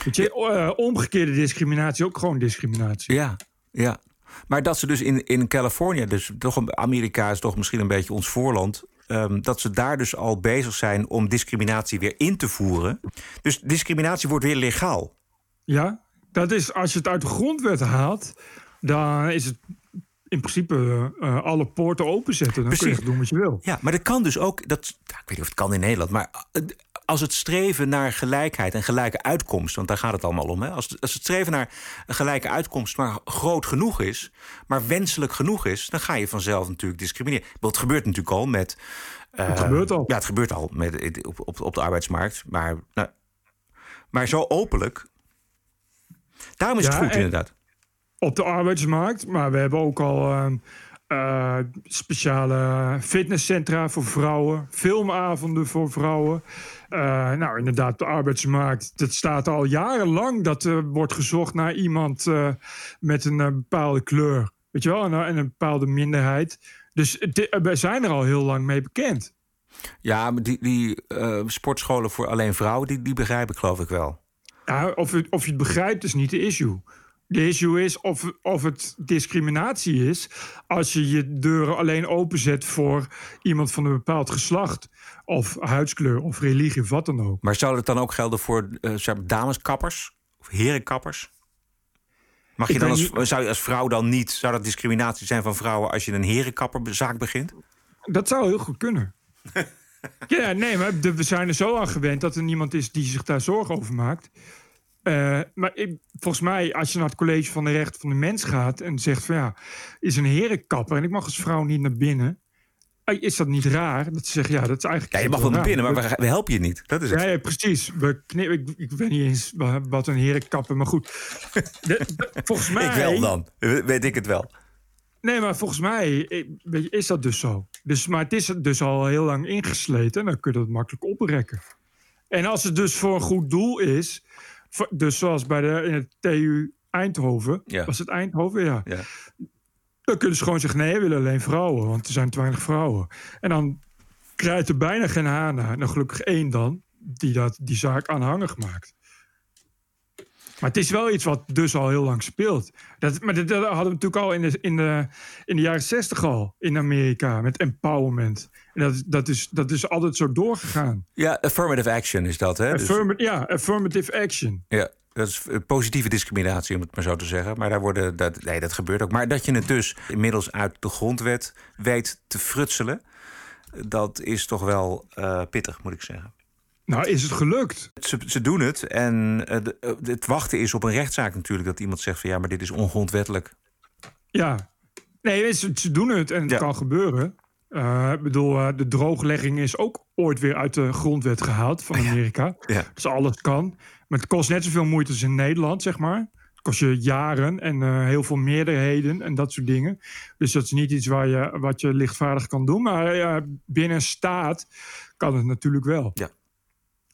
Weet je, eh, omgekeerde discriminatie ook gewoon discriminatie. Ja, ja. Maar dat ze dus in, in Californië, dus toch Amerika is toch misschien een beetje ons voorland. Ehm, dat ze daar dus al bezig zijn om discriminatie weer in te voeren. Dus discriminatie wordt weer legaal. Ja, dat is als je het uit de grondwet haalt, dan is het in principe eh, alle poorten openzetten. Dan kun je doen wat je wil. Ja, maar dat kan dus ook. Dat, ik weet niet of het kan in Nederland, maar eh, als het streven naar gelijkheid en gelijke uitkomst, want daar gaat het allemaal om. Hè? Als, als het streven naar een gelijke uitkomst maar groot genoeg is, maar wenselijk genoeg is, dan ga je vanzelf natuurlijk discrimineren. Want het gebeurt natuurlijk al met. het gebeurt al. Ja, het gebeurt al met, op, op, op de arbeidsmarkt. Maar, nou, maar zo openlijk. Daarom is het goed, inderdaad op de arbeidsmarkt. Maar we hebben ook al uh, speciale fitnesscentra voor vrouwen, filmavonden voor vrouwen. Uh, nou, inderdaad, de arbeidsmarkt. Het staat al jarenlang dat er wordt gezocht naar iemand uh, met een bepaalde kleur. Weet je wel, en, en een bepaalde minderheid. Dus we zijn er al heel lang mee bekend. Ja, maar die, die sportscholen voor alleen vrouwen, die, die begrijp ik geloof ik wel. Ja, of, of je het begrijpt, is niet de issue. De issue is of, of het discriminatie is als je je deuren alleen openzet voor iemand van een bepaald geslacht of huidskleur of religie of wat dan ook. Maar zou het dan ook gelden voor uh, dameskappers of herenkappers? Mag je dan als, zou je als vrouw dan niet, zou dat discriminatie zijn van vrouwen als je een herenkapperzaak begint? Dat zou heel goed kunnen. *laughs* ja, nee, maar we zijn er zo aan gewend dat er niemand is die zich daar zorgen over maakt. Uh, maar ik, volgens mij, als je naar het college van de rechten van de mens gaat en zegt van ja, is een herenkapper en ik mag als vrouw niet naar binnen. Eh, is dat niet raar? Dat ze zeggen, ja, dat is eigenlijk. Ja, je mag wel naar binnen, maar we, helpen je niet. Dat is het. Ja, ja precies. We knip, ik, ik, weet niet eens wat een herenkapper, maar goed. De, volgens mij. *laughs* ik wel dan. Weet ik het wel. Nee, maar volgens mij is dat dus zo. Dus, maar het is dus al heel lang ingesleten en dan kun je dat makkelijk oprekken. En als het dus voor een goed doel is, dus zoals bij de, in het TU Eindhoven. Was het Eindhoven? Ja. ja. Dan kunnen ze gewoon zeggen: nee, we willen alleen vrouwen, want er zijn te weinig vrouwen. En dan krijgt er bijna geen haan naar. Nou, gelukkig één dan, die dat, die zaak aanhangig maakt. Maar het is wel iets wat dus al heel lang speelt. Dat, maar dat, hadden we natuurlijk al in de, in, de, in de jaren zestig al in Amerika met empowerment. En dat, dat, is, dat is altijd zo doorgegaan. Ja, affirmative action is dat, hè? Dus- ja, affirmative action. Ja, dat is positieve discriminatie, om het maar zo te zeggen. Maar daar worden, dat, nee, dat gebeurt ook. Maar dat je het dus inmiddels uit de grondwet weet te frutselen... dat is toch wel uh, pittig, moet ik zeggen. Nou, is het gelukt? Ze, ze doen het. En uh, de, het wachten is op een rechtszaak natuurlijk... dat iemand zegt van ja, maar dit is ongrondwettelijk. Ja. Nee, ze, ze doen het en het kan gebeuren. Uh, ik bedoel, uh, de drooglegging is ook ooit weer uit de grondwet gehaald van Amerika. Ja. Dus alles kan. Maar het kost net zoveel moeite als in Nederland, zeg maar. Het kost je jaren en uh, heel veel meerderheden en dat soort dingen. Dus dat is niet iets waar je, wat je lichtvaardig kan doen. Maar binnen staat kan het natuurlijk wel. Ja.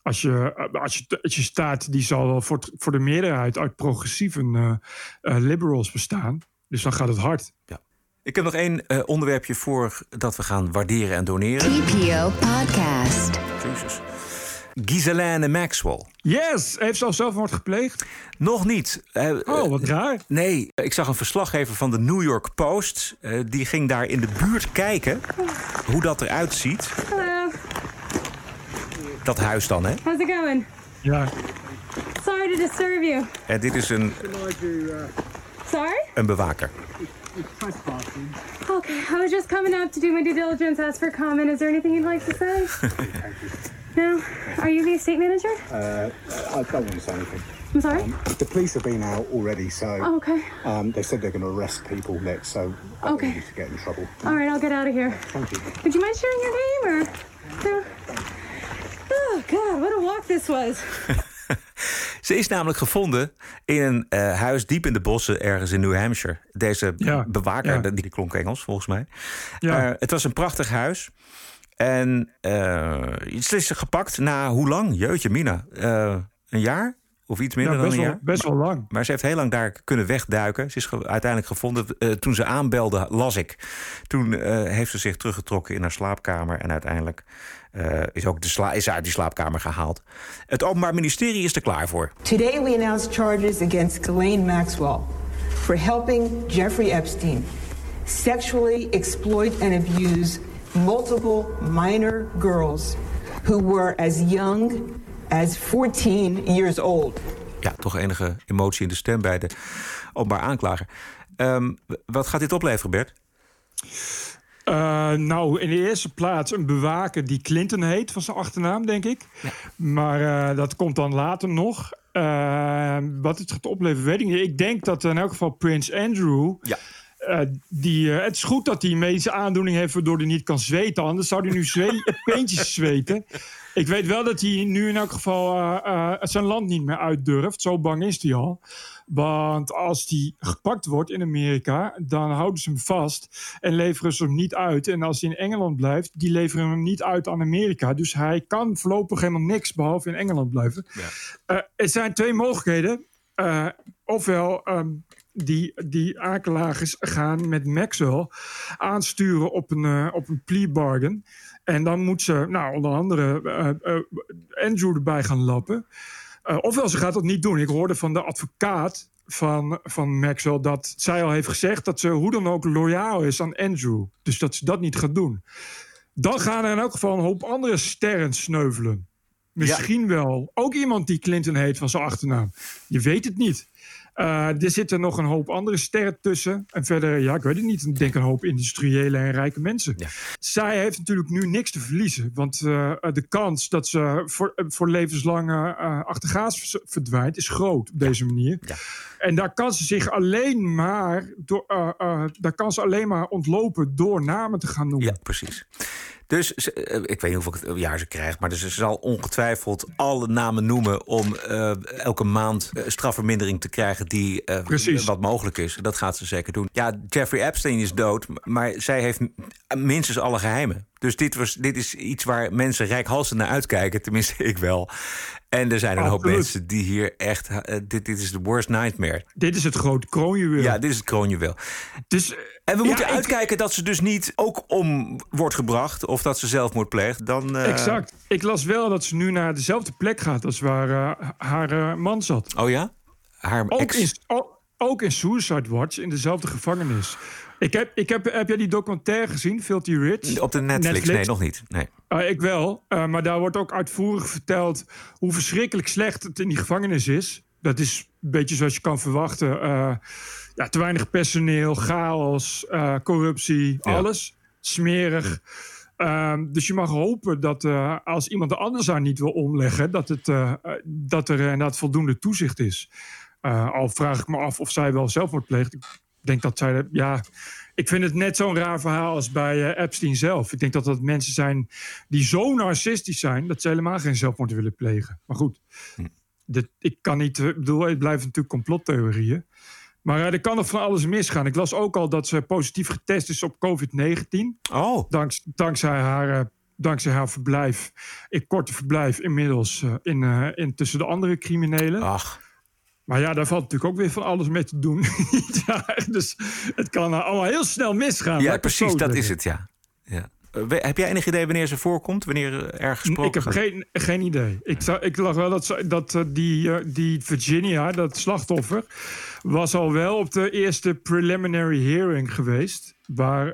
Als je, als, je, als je staat, die zal voor, voor de meerderheid uit progressieve liberals bestaan. Dus dan gaat het hard. Ja. Ik heb nog één uh, onderwerpje voor dat we gaan waarderen en doneren. TPO Podcast. Jezus. Ghislaine Maxwell. Yes! Heeft ze al zelfmoord gepleegd? Nog niet. Uh, oh, wat raar. Nee, ik zag een verslaggever van de New York Post. Uh, die ging daar in de buurt kijken hoe dat eruit ziet. Hallo. Dat huis dan, hè? How's it going? Ja. Sorry to disturb you. En dit is een... Sorry? Een bewaker. Okay, I was just coming up to do my due diligence, ask for comment. Is there anything you'd like to say? *laughs* no? Are you the estate manager? Uh, I don't want to say anything. I'm sorry? Um, the police have been out already, so oh, okay. um, they said they're going to arrest people next, so I okay. don't want to get in trouble. All right, I'll get out of here. Thank you. Would you mind sharing your name, or... No? Oh, God, what a walk this was. *laughs* Ze is namelijk gevonden in een uh, huis diep in de bossen ergens in New Hampshire. Deze ja, bewaker, ja. die klonk Engels volgens mij. Ja. Uh, het was een prachtig huis. En uh, ze is gepakt na hoe lang? Jeutje, Mina. een jaar? Of iets minder ja, dan een wel, jaar? Best wel lang. Maar ze heeft heel lang daar kunnen wegduiken. Ze is ge uiteindelijk gevonden. Uh, toen ze aanbelde, las ik. Toen uh, heeft ze zich teruggetrokken in haar slaapkamer. En uiteindelijk uh, is ook de sla is uit die slaapkamer gehaald. Het Openbaar Ministerie is er klaar voor. Today we announced charges against Ghislaine Maxwell for helping Jeffrey Epstein sexually exploit and abuse multiple minor girls who were as young as 14 years old. Ja, toch enige emotie in de stem bij de openbaar aanklager. Ehm, wat gaat dit opleveren, Bert? Uh, nou, in de eerste plaats een bewaker die Clinton heet van zijn achternaam, denk ik. Ja. Maar uh, dat komt dan later nog. Uh, wat het gaat opleveren, weet ik niet. Ik denk dat in elk geval Prins Andrew. Ja. die, het is goed dat hij een medische aandoening heeft waardoor hij niet kan zweten. Anders zou hij nu zwe *laughs* peentjes zweten. Ik weet wel dat hij nu in elk geval zijn land niet meer uit durft. Zo bang is hij al. Want als die gepakt wordt in Amerika, dan houden ze hem vast en leveren ze hem niet uit. En als hij in Engeland blijft, die leveren hem niet uit aan Amerika. Dus hij kan voorlopig helemaal niks behalve in Engeland blijven. Ja. Uh, er zijn twee mogelijkheden. Uh, ofwel um, die, die aanklagers gaan met Maxwell aansturen op een, uh, op een plea bargain. En dan moet ze, nou, onder andere Andrew erbij gaan lappen. Uh, ofwel, ze gaat dat niet doen. Ik hoorde van de advocaat van, van Maxwell dat zij al heeft gezegd dat ze hoe dan ook loyaal is aan Andrew. Dus dat ze dat niet gaat doen. Dan gaan er in elk geval een hoop andere sterren sneuvelen. Misschien wel. Ook iemand die Clinton heet van zijn achternaam. Je weet het niet. Uh, er zitten nog een hoop andere sterren tussen. En verder, ja, ik weet het niet. Ik denk een hoop industriële en rijke mensen. Ja. Zij heeft natuurlijk nu niks te verliezen. Want uh, de kans dat ze voor, voor levenslang uh, achtergaas verdwijnt is groot op deze manier. Ja. En daar kan ze zich alleen maar, door, daar kan ze alleen maar ontlopen door namen te gaan noemen. Ja, precies. Dus uh, ik weet niet hoeveel jaar ze krijgt, maar dus ze zal ongetwijfeld alle namen noemen om uh, elke maand uh, strafvermindering te krijgen die wat mogelijk is. Dat gaat ze zeker doen. Ja, Jeffrey Epstein is dood, maar zij heeft minstens alle geheimen. Dus dit, was, dit is iets waar mensen rijkhalsend naar uitkijken, tenminste *laughs* ik wel. En er zijn een hoop mensen die hier echt... Uh, dit, dit is de worst nightmare. Dit is het grote kroonjuweel. Ja, dit is het kroonjuweel. Dus, en we moeten uitkijken dat ze dus niet ook om wordt gebracht... of dat ze zelfmoord pleegt. Dan, uh... Exact. Ik las wel dat ze nu naar dezelfde plek gaat... als waar uh, haar man zat. Oh ja? Haar ook ex... In, ook in Suicide Watch, in dezelfde gevangenis. Ik heb, ik heb, heb jij die documentaire gezien, Filthy Rich? Op de Netflix? Netflix? Nee, nog niet. Nee. Uh, ik wel, uh, maar daar wordt ook uitvoerig verteld hoe verschrikkelijk slecht het in die gevangenis is. Dat is een beetje zoals je kan verwachten. Uh, ja, te weinig personeel, chaos, corruptie, ja. alles. Smerig. Um, dus je mag hopen dat als iemand er anders aan niet wil omleggen, dat, het, dat er inderdaad voldoende toezicht is. al vraag ik me af of zij wel zelfmoord pleegt. Ik denk dat zij, ja, ik vind het net zo'n raar verhaal als bij uh, Epstein zelf. Ik denk dat dat mensen zijn die zo narcistisch zijn dat ze helemaal geen zelfmoord willen plegen. Maar goed, hm. dit, ik kan niet, ik bedoel, het blijven natuurlijk complottheorieën. Maar uh, er kan nog van alles misgaan. Ik las ook al dat ze positief getest is op COVID-19. Oh. Dank, dankzij haar. Uh, dankzij haar verblijf, in korte verblijf inmiddels in, in tussen de andere criminelen. Ach. Maar ja, daar valt natuurlijk ook weer van alles mee te doen. *laughs* ja, dus het kan allemaal heel snel misgaan. Ja, precies, dat is het, ja. ja. Uh, heb jij enig idee wanneer ze voorkomt? Wanneer er gesproken Ik heb geen, geen idee. Ik, zag, ik lag wel dat, dat uh, die, uh, die Virginia, dat slachtoffer... was al wel op de eerste preliminary hearing geweest... waar,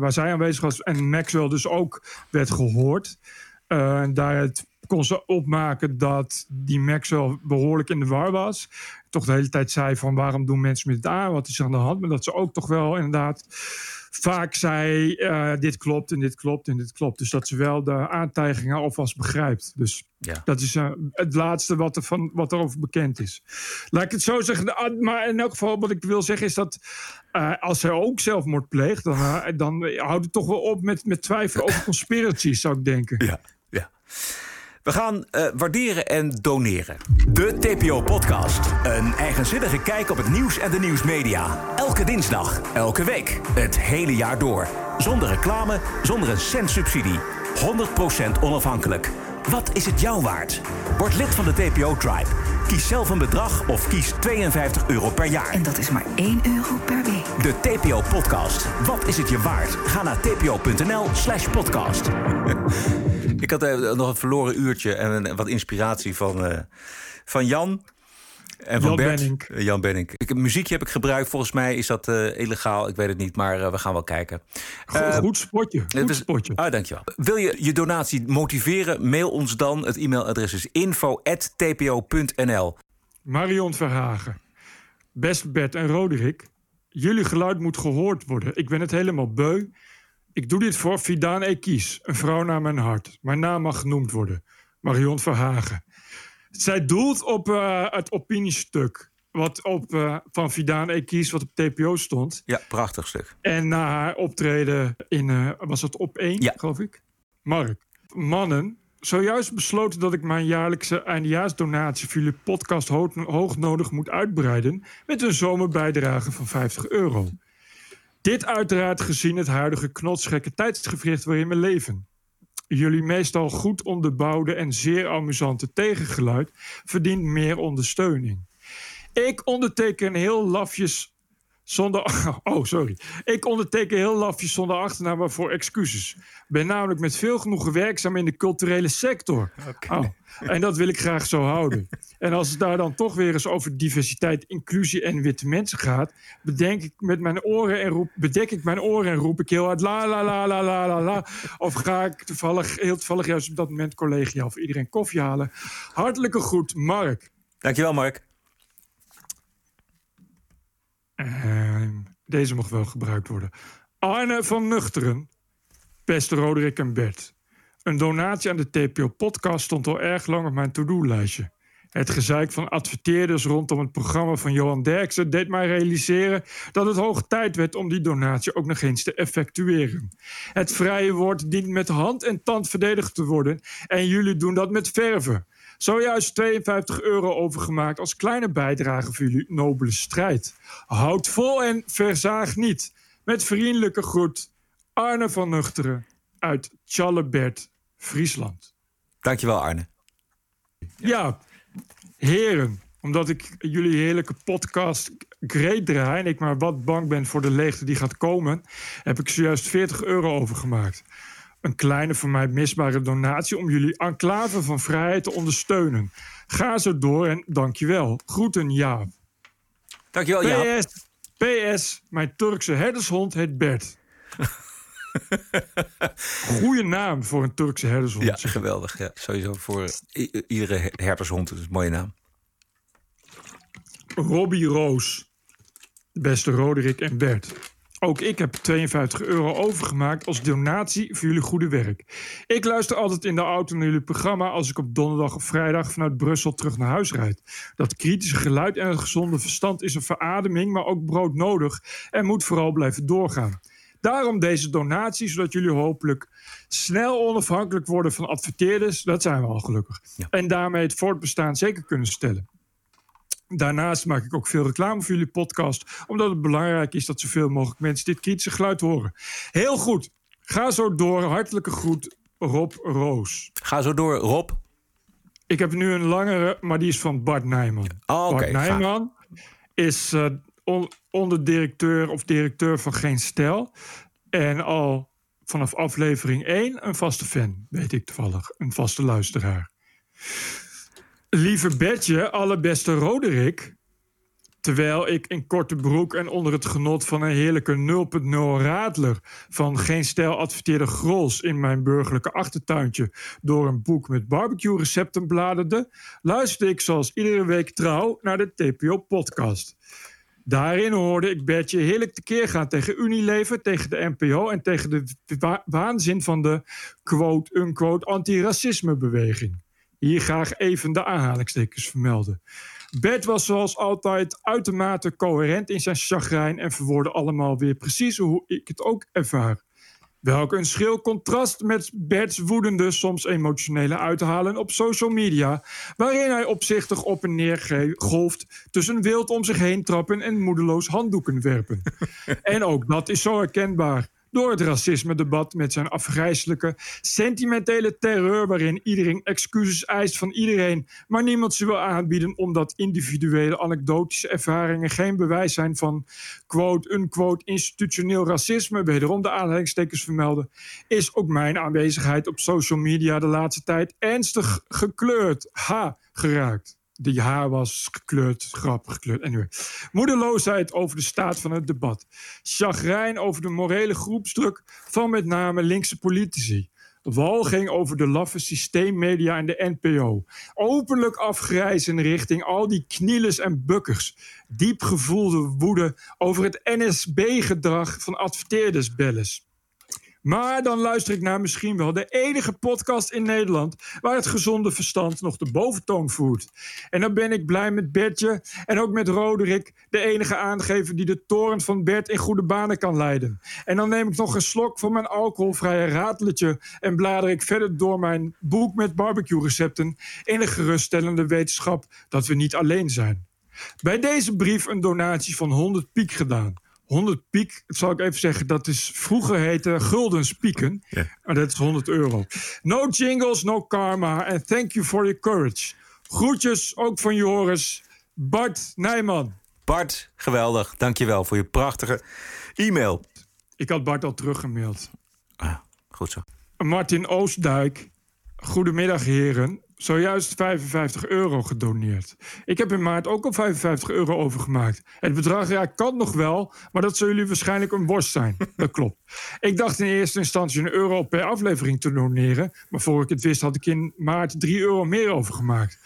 waar zij aanwezig was en Maxwell dus ook werd gehoord. en daaruit kon ze opmaken dat die Maxwell behoorlijk in de war was. Toch de hele tijd zei van waarom doen mensen met het aan? Wat is er aan de hand? Maar dat ze ook toch wel inderdaad vaak zei uh, dit klopt en dit klopt en dit klopt. Dus dat ze wel de aantijgingen alvast begrijpt. Dus ja. dat is uh, het laatste wat, er van, wat erover bekend is. Laat ik het zo zeggen. Maar in elk geval wat ik wil zeggen is dat uh, als zij ook zelfmoord pleegt... dan, dan houdt het toch wel op met, met twijfelen over conspiracies, zou ik denken. Ja, ja. We gaan uh, waarderen en doneren. De TPO-podcast. Een eigenzinnige kijk op het nieuws en de nieuwsmedia. Elke dinsdag, elke week, het hele jaar door. Zonder reclame, zonder een cent subsidie. 100% onafhankelijk. Wat is het jou waard? Word lid van de TPO-tribe. Kies zelf een bedrag of kies 52 euro per jaar. En dat is maar 1 euro per week. De TPO-podcast. Wat is het je waard? Ga naar tpo.nl slash podcast. *laughs* Ik had uh, nog een verloren uurtje en wat inspiratie van, uh, van Jan. En van Jan Bert. Benink. Uh, Jan Benink. Ik, muziekje heb ik gebruikt. Volgens mij is dat illegaal. Ik weet het niet, maar we gaan wel kijken. Goed, goed spotje. Goed spotje. Ah, dankjewel. Wil je je donatie motiveren? Mail ons dan. Het e-mailadres is info.tpo.nl Marion Verhagen. Best Bert en Roderick. Jullie geluid moet gehoord worden. Ik ben het helemaal beu. Ik doe dit voor Vidaan Ekies, een vrouw naar mijn hart. Mijn naam mag genoemd worden. Marion Verhagen. Zij doelt op eh, het opiniestuk wat op, eh, van Vidaan Ekies, wat op TPO stond. Ja, prachtig stuk. En na haar optreden in, eh, was het op één, Ja. geloof ik? Mark. Mannen, zojuist besloten dat ik mijn jaarlijkse eindejaarsdonatie voor jullie podcast hoog, hoognodig moet uitbreiden met een zomerbijdrage van 50 euro. Dit uiteraard gezien het huidige knotsgekke tijdsgevricht waarin we leven. Jullie meestal goed onderbouwde en zeer amusante tegengeluid verdient meer ondersteuning. Ik onderteken heel lafjes zonder. *laughs* Oh, sorry. Ik onderteken heel lafjes zonder achternaam waarvoor excuses. Ben namelijk met veel genoegen werkzaam in de culturele sector. Oh, en dat wil ik graag zo houden. En als het daar dan toch weer eens over diversiteit, inclusie en witte mensen gaat, bedenk ik met mijn oren en roep, bedek ik mijn oren en roep ik heel hard la la la la la la la. Of ga ik toevallig, heel toevallig juist op dat moment collegiaal voor iedereen koffie halen. Hartelijke groet, Mark. Dankjewel, Mark. Ehm, deze mag wel gebruikt worden. Arne van Nuchteren. Beste Roderick en Bert. Een donatie aan de TPO-podcast stond al erg lang op mijn to-do-lijstje. Het gezeik van adverteerders rondom het programma van Johan Derksen deed mij realiseren dat het hoog tijd werd om die donatie ook nog eens te effectueren. Het vrije woord dient met hand en tand verdedigd te worden en jullie doen dat met verven. Zojuist 52 euro overgemaakt als kleine bijdrage voor jullie nobele strijd. Houd vol en verzaag niet. Met vriendelijke groet, Arne van Nuchteren uit Tjallebert, Friesland. Dankjewel, Arne. Ja, heren, omdat ik jullie heerlijke podcast great draai... en ik maar wat bang ben voor de leegte die gaat komen... heb ik zojuist 40 euro overgemaakt. Een kleine voor mij misbare donatie om jullie enclave van vrijheid te ondersteunen. Ga zo door en dankjewel. Groeten, Jaap. Dankjewel, Jaap. PS, PS, mijn Turkse herdershond heet Bert. *laughs* Goeie naam voor een Turkse herdershond. Ja, geweldig. Ja, sowieso voor iedere herdershond is een mooie naam. Robbie Roos. Beste Roderick en Bert. Ook ik heb 52 euro overgemaakt als donatie voor jullie goede werk. Ik luister altijd in de auto naar jullie programma als ik op donderdag of vrijdag vanuit Brussel terug naar huis rijd. Dat kritische geluid en het gezonde verstand is een verademing, maar ook broodnodig en moet vooral blijven doorgaan. Daarom deze donatie, zodat jullie hopelijk snel onafhankelijk worden van adverteerders. Dat zijn we al gelukkig. En daarmee het voortbestaan zeker kunnen stellen. Daarnaast maak ik ook veel reclame voor jullie podcast, omdat het belangrijk is dat zoveel mogelijk mensen dit kritische geluid horen. Heel goed. Ga zo door. Hartelijke groet, Rob Roos. Ga zo door, Rob. Ik heb nu een langere, maar die is van Bart Nijman. Oh, Bart Nijman is eh, on- onderdirecteur of directeur van Geen Stijl. En al vanaf aflevering 1 een vaste fan, weet ik toevallig. Een vaste luisteraar. Lieve Bertje, allerbeste Roderick. Terwijl ik in korte broek en onder het genot van een heerlijke 0.0 radler van geen stijl adverteerde grols in mijn burgerlijke achtertuintje door een boek met barbecue recepten bladerde, luisterde ik zoals iedere week trouw naar de TPO-podcast. Daarin hoorde ik Bertje heerlijk tekeer gaan tegen Unilever, tegen de NPO en tegen de wa- waanzin van de quote-unquote anti-racisme-beweging. Hier graag even de aanhalingstekens vermelden. Bert was zoals altijd uitermate coherent in zijn chagrijn en verwoordde allemaal weer precies hoe ik het ook ervaar. Welk een schril contrast met Bert's woedende, soms emotionele uithalen op social media, waarin hij opzichtig op en neer golft tussen wild om zich heen trappen en moedeloos handdoeken werpen. *laughs* en ook dat is zo herkenbaar. Door het racisme-debat met zijn afgrijzelijke, sentimentele terreur, waarin iedereen excuses eist van iedereen, maar niemand ze wil aanbieden omdat individuele anekdotische ervaringen geen bewijs zijn van quote-unquote institutioneel racisme, wederom de aanhalingstekens vermelden, is ook mijn aanwezigheid op social media de laatste tijd ernstig gekleurd, ha, geraakt. Die haar was gekleurd, grappig gekleurd. Anyway. Moedeloosheid over de staat van het debat. Chagrijn over de morele groepsdruk van met name linkse politici. walging over de laffe systeemmedia en de NPO. Openlijk afgrijzen richting al die knielers en bukkers. Diep gevoelde woede over het NSB-gedrag van adverteerdersbellers. Maar dan luister ik naar misschien wel de enige podcast in Nederland waar het gezonde verstand nog de boventoon voert. En dan ben ik blij met Bertje en ook met Roderick, de enige aangever die de toren van Bert in goede banen kan leiden. En dan neem ik nog een slok van mijn alcoholvrije rateletje en blader ik verder door mijn boek met barbecue recepten in de geruststellende wetenschap dat we niet alleen zijn. Bij deze brief een donatie van 100 piek gedaan. 100 piek, dat zal ik even zeggen, dat is vroeger heette guldens pieken. Maar dat is 100 euro. No jingles, no karma. And thank you for your courage. Groetjes ook van Joris. Bart Nijman. Bart, geweldig. Dankjewel voor je prachtige e-mail. Ik had Bart al teruggemaild. Ah, goed zo. Martin Oostdijk. Goedemiddag, heren. Zojuist 55 euro gedoneerd. Ik heb in maart ook al 55 euro overgemaakt. Het bedrag ja, kan nog wel, maar dat zullen jullie waarschijnlijk een worst zijn. *laughs* Dat klopt. Ik dacht in eerste instantie een euro per aflevering te doneren. Maar voor ik het wist had ik in maart 3 euro meer overgemaakt.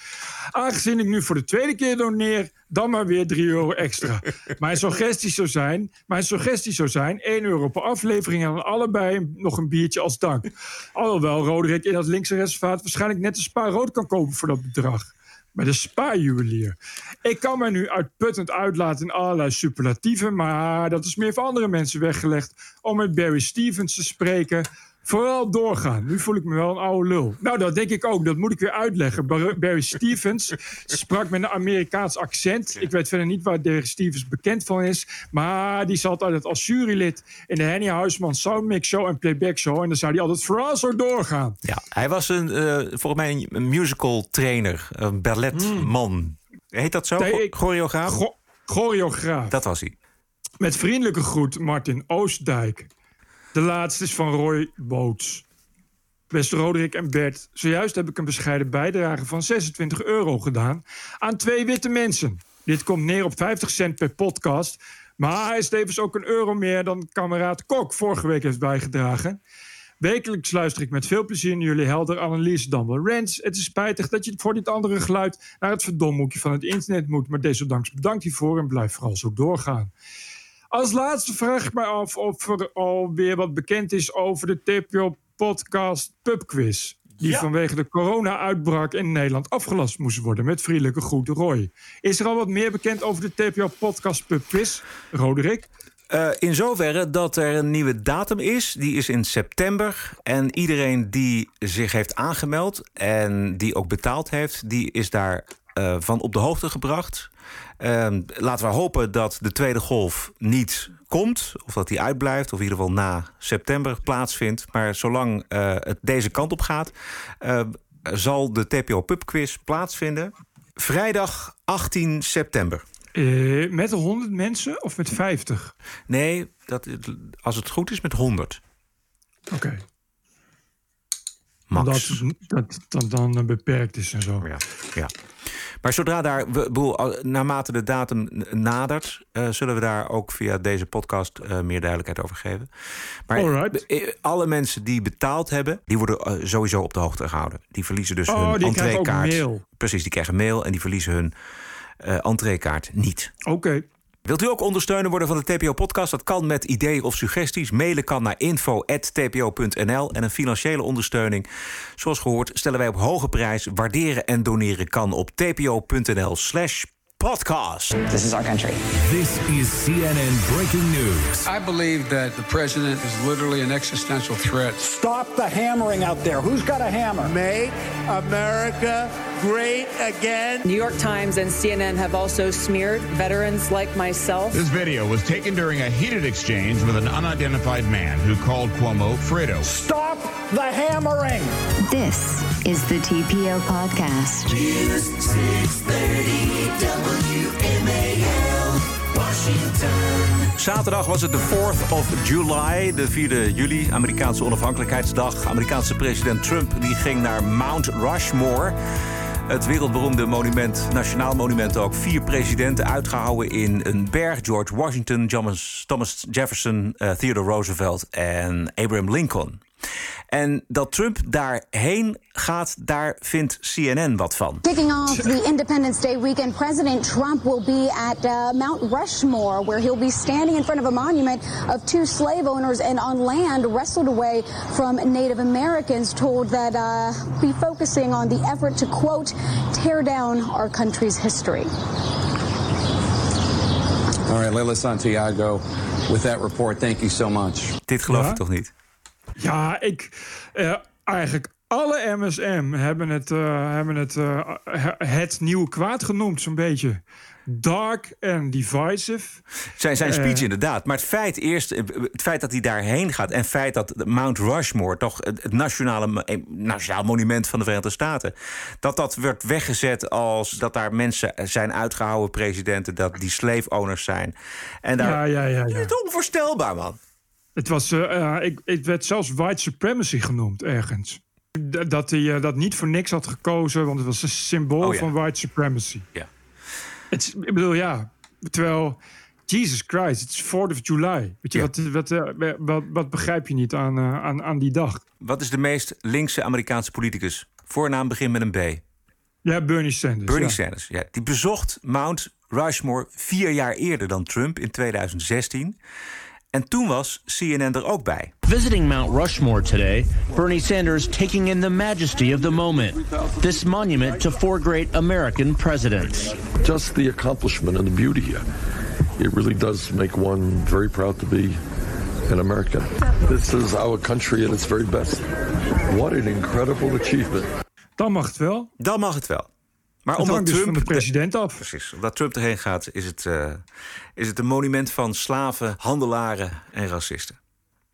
Aangezien ik nu voor de tweede keer doneer, dan maar weer 3 euro extra. *laughs* Mijn suggestie zou zijn, mijn suggestie zou zijn 1 euro per aflevering en dan allebei nog een biertje als dank. Alhoewel Roderick in dat linkse reservaat waarschijnlijk net een spa rood kan kopen voor dat bedrag. Bij de spa-juwelier. Ik kan mij nu uitputtend uitlaten in allerlei superlatieven, maar dat is meer voor andere mensen weggelegd om met Barry Stevens te spreken. Vooral doorgaan. Nu voel ik me wel een oude lul. Nou, dat denk ik ook. Dat moet ik weer uitleggen. Bar- Barry Stevens sprak met een Amerikaans accent. Ik weet verder niet waar Barry Stevens bekend van is. Maar die zat altijd als jurylid in de Henny Huisman Soundmix Show en Playback Show. En dan zou hij altijd vooral zo doorgaan. Ja, hij was een, eh, volgens mij een- musical trainer, een balletman. Heet dat zo? Hmm. Nee, ik- Choreograaf? Go- choreograaf. Dat was hij. Met vriendelijke groet Martin Oostdijk. De laatste is van Roy Boots. Beste Roderick en Bert, zojuist heb ik een bescheiden bijdrage van 26 euro gedaan aan twee witte mensen. Dit komt neer op 50 cent per podcast, maar hij is tevens ook een euro meer dan kameraad Kok vorige week heeft bijgedragen. Wekelijks luister ik met veel plezier naar jullie helder analyse dan wel rants. Het is spijtig dat je voor dit andere geluid naar het verdomhoekje van het internet moet, maar desondanks bedankt hiervoor en blijf vooral zo doorgaan. Als laatste vraag ik mij af of er alweer wat bekend is over de TPO-podcast Pubquiz. Die vanwege de corona-uitbraak in Nederland afgelast moest worden. Met vriendelijke groeten, Roy. Is er al wat meer bekend over de TPO-podcast Pubquiz, Roderick? Eh, in zoverre dat er een nieuwe datum is. Die is in september. En iedereen die zich heeft aangemeld en die ook betaald heeft, die is daar eh, van op de hoogte gebracht. Ehm, laten we hopen dat de tweede golf niet komt, of dat die uitblijft, of in ieder geval na september plaatsvindt. Maar zolang eh, het deze kant op gaat, eh, zal de TPO Pub Quiz plaatsvinden. Vrijdag 18 september. Met 100 mensen of met 50? Nee, dat, als het goed is met 100. Oké. Max. Dat, dat, dat dan eh, beperkt is en zo. Ja, ja. Maar zodra daar, we, bedoel, naarmate de datum nadert, eh, zullen we daar ook via deze podcast eh, meer duidelijkheid over geven. Maar Alright. alle mensen die betaald hebben, die worden sowieso op de hoogte gehouden. Die verliezen dus Oh, hun die krijgen ook entreekaart. mail. Precies, die krijgen mail en die verliezen hun entreekaart niet. Oké. Wilt u ook ondersteuner worden van de TPO-podcast? Dat kan met ideeën of suggesties. Mailen kan naar info.tpo.nl. En een financiële ondersteuning, zoals gehoord, stellen wij op hoge prijs. Waarderen en doneren kan op tpo.nl slash podcast. This is our country. This is CNN breaking news. I believe that the president is literally an existential threat. Stop the hammering out there. Who's got a hammer? Make America great again. New York Times and CNN have also smeared veterans like myself. This video was taken during a heated exchange with an unidentified man who called Cuomo Fredo. Stop the hammering. This is the TPO podcast. News 630 Zaterdag was het de 4th of July, de 4e juli, Amerikaanse onafhankelijkheidsdag. Amerikaanse president Trump die ging naar Mount Rushmore. Het wereldberoemde monument, nationaal monument ook. Vier presidenten uitgehouden in een berg. George Washington, Thomas, Thomas Jefferson, eh, Theodore Roosevelt en Abraham Lincoln. En dat Trump daarheen gaat, daar vindt CNN wat van. Kicking off the Independence Day weekend, President Trump will be at uh, Mount Rushmore, where he'll be standing in front of a monument of two slave owners and on land wrestled away from Native Americans, told that uh, be focusing on the effort to, quote, tear down our country's history. All right, Lila Santiago, with that report, thank you so much. Dit geloof Ja? ik toch niet? Ja, ik. eh, eigenlijk alle MSM hebben het, eh, hebben het, eh, het nieuwe kwaad genoemd, zo'n beetje. Dark en divisive. Zijn, zijn speech inderdaad. Maar het feit, eerst, het feit dat hij daarheen gaat... en het feit dat Mount Rushmore, toch het, nationale, nationaal monument van de Verenigde Staten... dat dat werd weggezet als dat daar mensen zijn uitgehouden presidenten... dat die slave owners zijn. En daar, Ja, ja, ja. ja. Het is onvoorstelbaar, man. Het, was, eh, eh, ik, het werd zelfs white supremacy genoemd ergens. D- Dat hij eh, dat niet voor niks had gekozen, want het was een symbool Oh ja. van white supremacy. Ja. Het, ik bedoel, ja. Terwijl, Jesus Christ, het is 4th of July. Weet je, Ja. wat, wat, wat, wat begrijp je niet aan, aan, aan die dag? Wat is de meest linkse Amerikaanse politicus? Voornaam begint met een B. Ja, Bernie Sanders. Bernie ja. Sanders. Ja, die bezocht Mount Rushmore vier jaar eerder dan Trump in 2016. En toen was CNN er ook bij. Visiting Mount Rushmore today, Bernie Sanders taking in the majesty of the moment. This monument to four great American presidents. just the accomplishment and the beauty here. It really does make one very proud to be an American. This is our country at its very best. What an incredible achievement. Dan mag het wel. Dan mag het wel. Maar Het omdat hangt dus Trump van de president af. Precies. Omdat Trump erheen gaat, is het, eh, is het een monument van slaven, handelaren en racisten.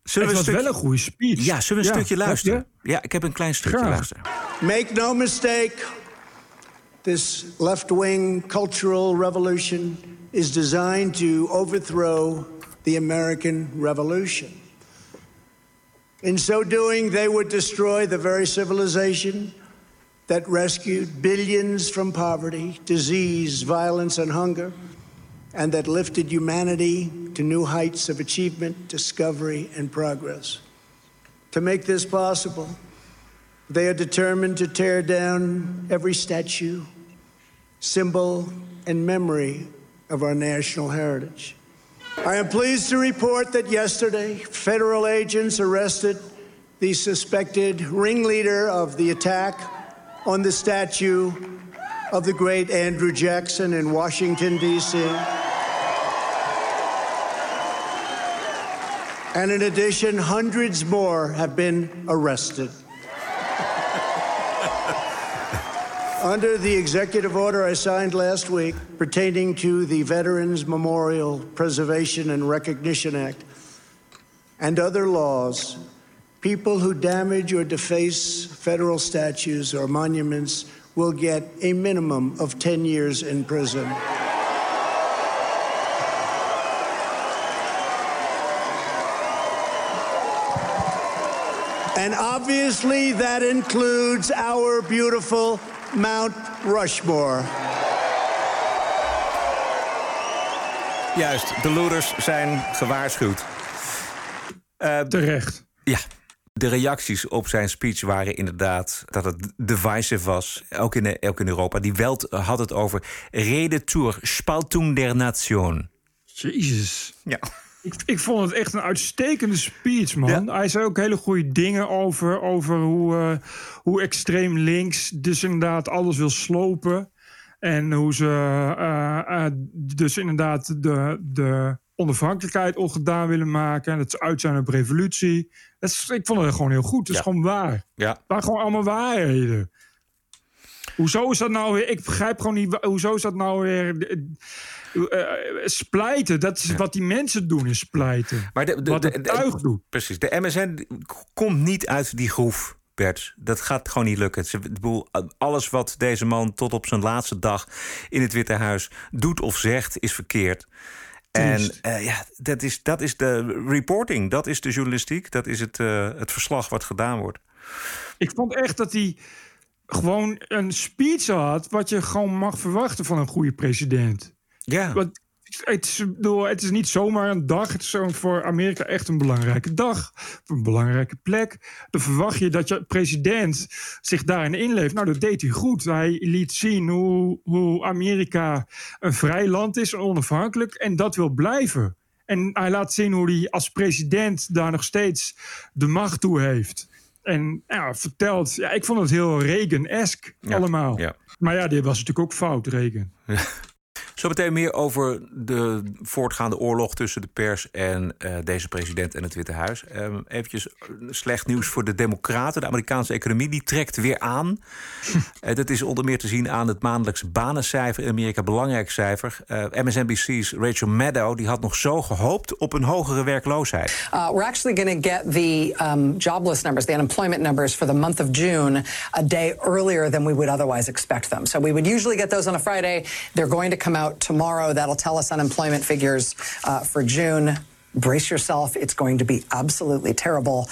Zullen het we was wel een goede speech. Ja, zullen we een Ja, stukje luisteren? Ja, ik heb een klein stukje Graag. luisteren. Make no mistake, this left wing cultural revolution is designed to overthrow the American Revolution. In so doing, they would destroy the very civilization that rescued billions from poverty, disease, violence, and hunger, and that lifted humanity to new heights of achievement, discovery, and progress. To make this possible, they are determined to tear down every statue, symbol, and memory of our national heritage. I am pleased to report that yesterday, federal agents arrested the suspected ringleader of the attack on the statue of the great Andrew Jackson in Washington, D.C. And in addition, hundreds more have been arrested. *laughs* Under the executive order I signed last week pertaining to the Veterans Memorial Preservation and Recognition Act and other laws, people who damage or deface federal statues or monuments will get a minimum of 10 years in prison. And obviously, that includes our beautiful Mount Rushmore. Juist, de looters zijn gewaarschuwd. Eh, Terecht. Ja. De reacties op zijn speech waren inderdaad dat het divisive was. Ook in, ook in Europa. Die Welt had het over Rede zur Spaltung der Nation. Jezus. Ja. Ik, ik vond het echt een uitstekende speech, man. Hij zei ook hele goede dingen over, over hoe, eh, hoe extreem links dus inderdaad alles wil slopen. En hoe ze eh, eh, dus inderdaad de, de onafhankelijkheid ongedaan willen maken. En dat ze uit zijn op revolutie. Dat is, ik vond het gewoon heel goed. Het is gewoon waar. Ja. Het waren gewoon allemaal waarheden. Hoezo is dat nou weer? Ik begrijp gewoon niet. Hoezo is dat nou weer. eh, eh, splijten, dat is wat die mensen doen, is splijten. Maar de, de, wat de- het tuig doet. Precies. De MSN komt niet uit die groef, Bert. Dat gaat gewoon niet lukken. Ze- ik bedoel, alles wat deze man tot op zijn laatste dag in het Witte Huis doet of zegt, is verkeerd. En eh, ja, dat is, dat is de reporting, dat is de journalistiek, dat is het, eh, het verslag wat gedaan wordt. Ik vond echt dat hij gewoon een speech had... wat je gewoon mag verwachten van een goede president. Ja. Want het, is, bedoel, het is niet zomaar een dag. Het is zo voor Amerika echt een belangrijke dag. Een belangrijke plek. Dan verwacht je dat je president zich daarin inleeft. Nou, dat deed hij goed. Hij liet zien hoe, hoe Amerika een vrij land is, onafhankelijk. En dat wil blijven. En hij laat zien hoe hij als president daar nog steeds de macht toe heeft. En ja, vertelt, ja, ik vond het heel Reagan-esque allemaal. ja. Maar ja, dit was natuurlijk ook fout, Reagan. *laughs* Zometeen meer over de voortgaande oorlog tussen de pers en eh, deze president en het Witte Huis. Even eventjes eh, slecht nieuws voor de Democraten. De Amerikaanse economie die trekt weer aan. *laughs* Eh, dat is onder meer te zien aan het maandelijkse banencijfer in Amerika, belangrijk cijfer. Eh, MSNBC's Rachel Maddow die had nog zo gehoopt op een hogere werkloosheid. Uh, we're actually going to get the um, jobless numbers, the unemployment numbers for the month of June, a day earlier than we would otherwise expect them. So we would usually get those on a Friday. They're going to come out tomorrow. That'll tell us unemployment figures uh, for June. Brace yourself, it's going to be absolutely terrible.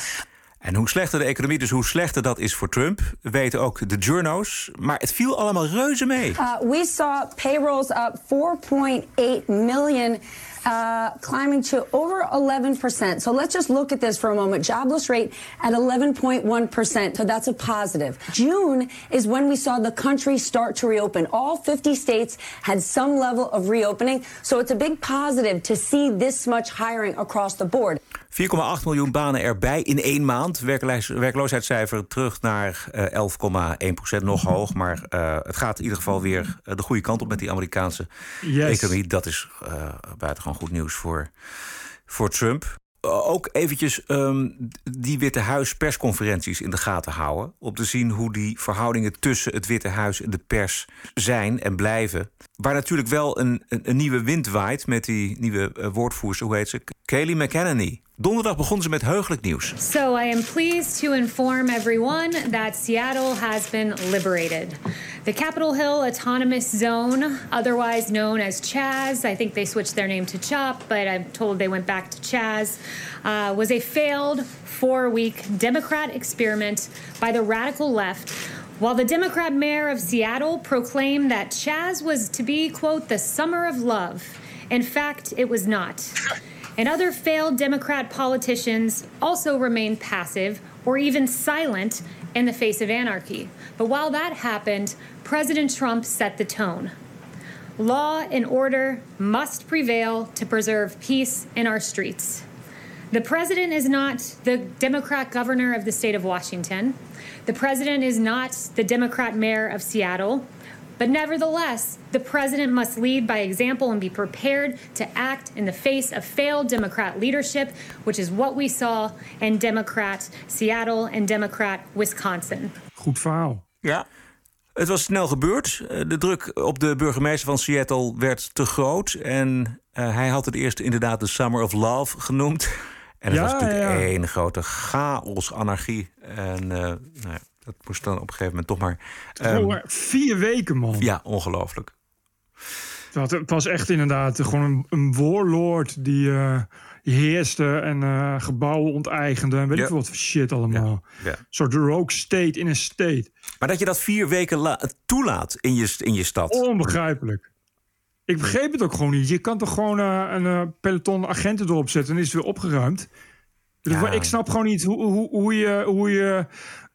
En hoe slechter de economie, dus hoe slechter dat is voor Trump, weten ook de journo's. Maar het viel allemaal reuze mee. Uh, we saw payrolls up 4.8 million. Uh, climbing to over 11%. So let's just look at this for a moment. Jobless rate at 11.1%. So that's a positive. June is when we saw the country start to reopen. All 50 states had some level of reopening. So it's a big positive to see this much hiring across the board. 4,8 miljoen banen erbij in één maand. Werkloos- Werkloosheidscijfer terug naar eh, 11,1 procent. Nog hoog, maar eh, het gaat in ieder geval weer eh, de goede kant op met die Amerikaanse Yes. economie. Dat is eh buitengewoon goed nieuws voor, voor Trump. Eh, Ook eventjes ehm, die Witte Huis persconferenties in de gaten houden. Om te zien hoe die verhoudingen tussen het Witte Huis en de pers zijn en blijven. Waar natuurlijk wel een, een, een nieuwe wind waait met die nieuwe eh, woordvoerster, hoe heet ze? Kayleigh McEnany. Donderdag begonnen ze met heugelijk nieuws. So I am pleased to inform everyone that Seattle has been liberated. The Capitol Hill Autonomous Zone, otherwise known as Chaz, I think they switched their name to CHOP, but I'm told they went back to Chaz, uh, was a failed four week Democrat experiment by the radical left. While the Democrat mayor of Seattle proclaimed that Chaz was to be, quote, the summer of love, in fact, it was not. And other failed Democrat politicians also remain passive or even silent in the face of anarchy. But while that happened, President Trump set the tone. Law and order must prevail to preserve peace in our streets. The president is not the Democrat governor of the state of Washington. The president is not the Democrat mayor of Seattle. But nevertheless, the president must lead by example and be prepared to act in the face of failed Democrat leadership, which is what we saw in Democrat Seattle and Democrat Wisconsin. Goed verhaal. Ja. Het was snel gebeurd. Eh, De druk op de burgemeester van Seattle werd te groot. En eh, hij had het eerst inderdaad de Summer of Love genoemd. En het Ja, was natuurlijk ja. één grote chaos, anarchie. En eh, nou ja, dat moest dan op een gegeven moment toch maar... ehm, vier weken, man. ja, ongelooflijk. Het het was echt inderdaad gewoon een, een warlord die eh, heerste en eh, gebouwen onteigende en weet Ja. ik veel wat voor shit allemaal. Ja. Een soort rogue state in een state. Maar dat je dat vier weken la- toelaat in je, in je stad. Onbegrijpelijk. Ik begreep het ook gewoon niet. Je kan toch gewoon eh, een peloton agenten erop zetten en is het weer opgeruimd. Dus Ja. Ik snap gewoon niet hoe, hoe, hoe, je, hoe je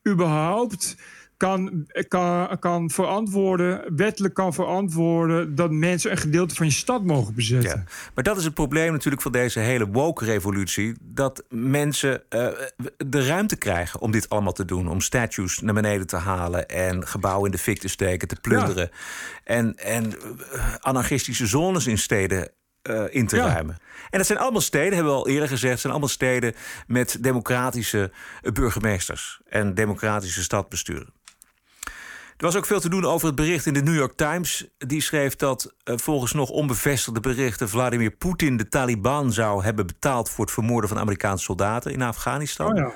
überhaupt kan, kan, kan verantwoorden, wettelijk kan verantwoorden dat mensen een gedeelte van je stad mogen bezetten. Ja. Maar dat is het probleem natuurlijk van deze hele woke-revolutie. Dat mensen eh, de ruimte krijgen om dit allemaal te doen. Om statues naar beneden te halen en gebouwen in de fik te steken, te plunderen. En, en eh, anarchistische zones in steden eh, in te Ja. ruimen. En dat zijn allemaal steden, hebben we al eerder gezegd... zijn allemaal steden met democratische burgemeesters... en democratische stadbesturen. Er was ook veel te doen over het bericht in de New York Times. Die schreef dat eh, volgens nog onbevestigde berichten... Vladimir Poetin de Taliban zou hebben betaald... voor het vermoorden van Amerikaanse soldaten in Afghanistan. Oh ja.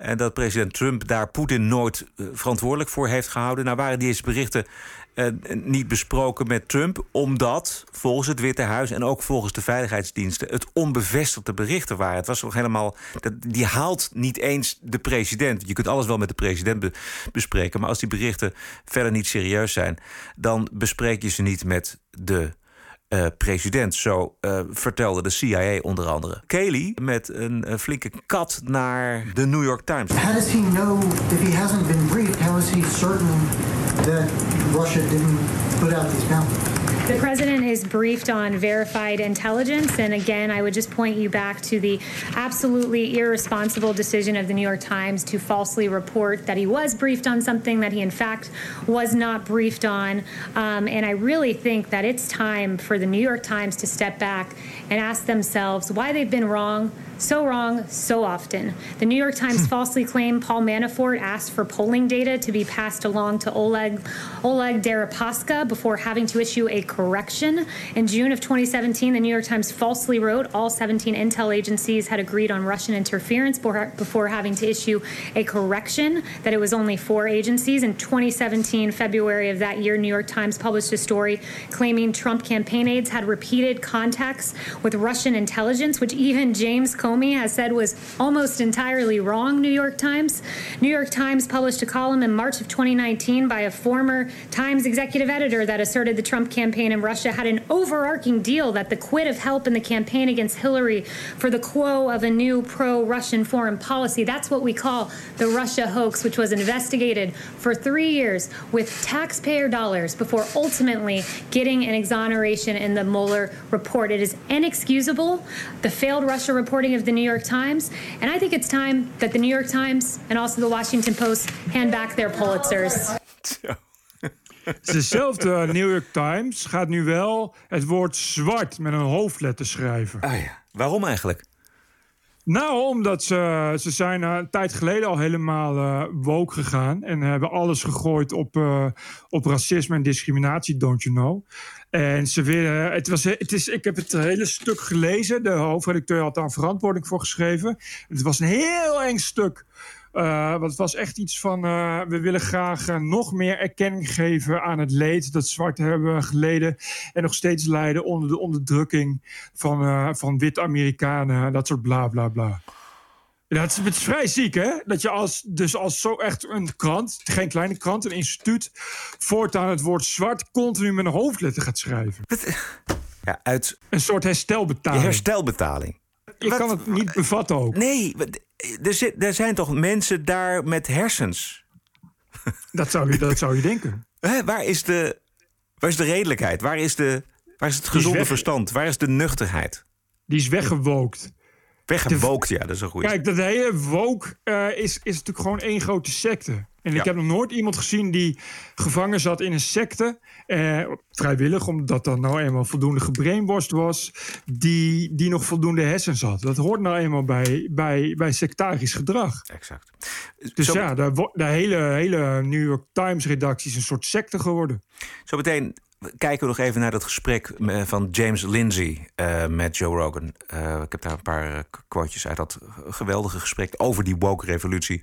En dat president Trump daar Poetin nooit eh, verantwoordelijk voor heeft gehouden. Nou waren deze berichten eh, niet besproken met Trump... omdat volgens het Witte Huis en ook volgens de veiligheidsdiensten... het onbevestigde berichten waren. Het was nog helemaal... Dat, die haalt niet eens de president. Je kunt alles wel met de president be- bespreken... maar als die berichten verder niet serieus zijn... dan bespreek je ze niet met de eh, president. Zo eh, vertelde de CIA onder andere. Kelly met een flinke kat naar de New York Times. That Russia didn't put out these? The president is briefed on verified intelligence. And again, I would just point you back to the absolutely irresponsible decision of the New York Times to falsely report that he was briefed on something that he, in fact, was not briefed on. Um, and I really think that it's time for the New York Times to step back and ask themselves why they've been wrong so wrong so often. The New York Times hmm. falsely claimed Paul Manafort asked for polling data to be passed along to Oleg Oleg Deripaska before having to issue a correction. In June of 2017, the New York Times falsely wrote all 17 intel agencies had agreed on Russian interference before, before having to issue a correction that it was only four agencies. In 2017, February of that year, New York Times published a story claiming Trump campaign aides had repeated contacts with Russian intelligence, which even James Comey has said was almost entirely wrong, New York Times. New York Times published a column in March of 2019 by a former Times executive editor that asserted the Trump campaign in Russia had an overarching deal that the quid of help in the campaign against Hillary for the quo of a new pro Russian foreign policy. That's what we call the Russia hoax, which was investigated for three years with taxpayer dollars before ultimately getting an exoneration in the Mueller report. It is inexcusable, the failed Russia reporting of the New York Times. And I think it's time that the New York Times and also the Washington Post hand back their Pulitzers. Is *laughs* dezelfde New York Times gaat nu wel het woord zwart met een hoofdletter schrijven. Ah ja, waarom eigenlijk? Nou, omdat ze, ze zijn eh, een tijd geleden al helemaal eh woke gegaan. En hebben alles gegooid op, eh, op racisme en discriminatie, don't you know. En ze willen, het was, het is, ik heb het hele stuk gelezen. De hoofdredacteur had daar verantwoording voor geschreven. Het was een heel eng stuk. Eh, want het was echt iets van, eh, we willen graag eh, nog meer erkenning geven aan het leed dat zwarten hebben geleden en nog steeds lijden onder de onderdrukking van, van wit-Amerikanen, dat soort bla bla bla. Het, is, het is vrij ziek, hè? Dat je als, dus als zo echt een krant, geen kleine krant, een instituut, voortaan het woord zwart continu met een hoofdletter gaat schrijven. Ja, uit Een soort herstelbetaling. herstelbetaling. Je kan het niet bevatten ook. Nee, er, zit, er zijn toch mensen daar met hersens? *laughs* Dat zou je, dat zou je denken. Hè, waar, is de, waar is de redelijkheid? Waar is, de, waar is het is gezonde weg. verstand? Waar is de nuchterheid? Die is weggewookt. Weggewookt, ja, dat is een goede. Kijk, dat hele woke eh, is, is natuurlijk gewoon één grote secte. En Ja. ik heb nog nooit iemand gezien die gevangen zat in een secte. eh, vrijwillig, omdat dat nou eenmaal voldoende gebrainwashed was. Die, die nog voldoende hersens had. Dat hoort nou eenmaal bij, bij, bij sectarisch gedrag. Exact. Dus Zo- ja, de, hele, hele New York Times redactie is een soort secte geworden. Zometeen kijken we nog even naar dat gesprek eh, van James Lindsay eh, met Joe Rogan. Eh, ik heb daar een paar quotejes uit dat geweldige gesprek over die woke-revolutie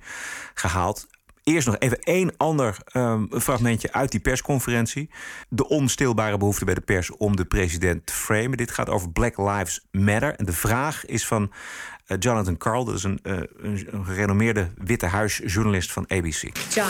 gehaald. Eerst nog even één ander ehm, fragmentje uit die persconferentie. De onstilbare behoefte bij de pers om de president te framen. Dit gaat over Black Lives Matter. En de vraag is van eh, Jonathan Carl. Dat is een, eh, een, een gerenommeerde Witte Huisjournalist van ABC. John.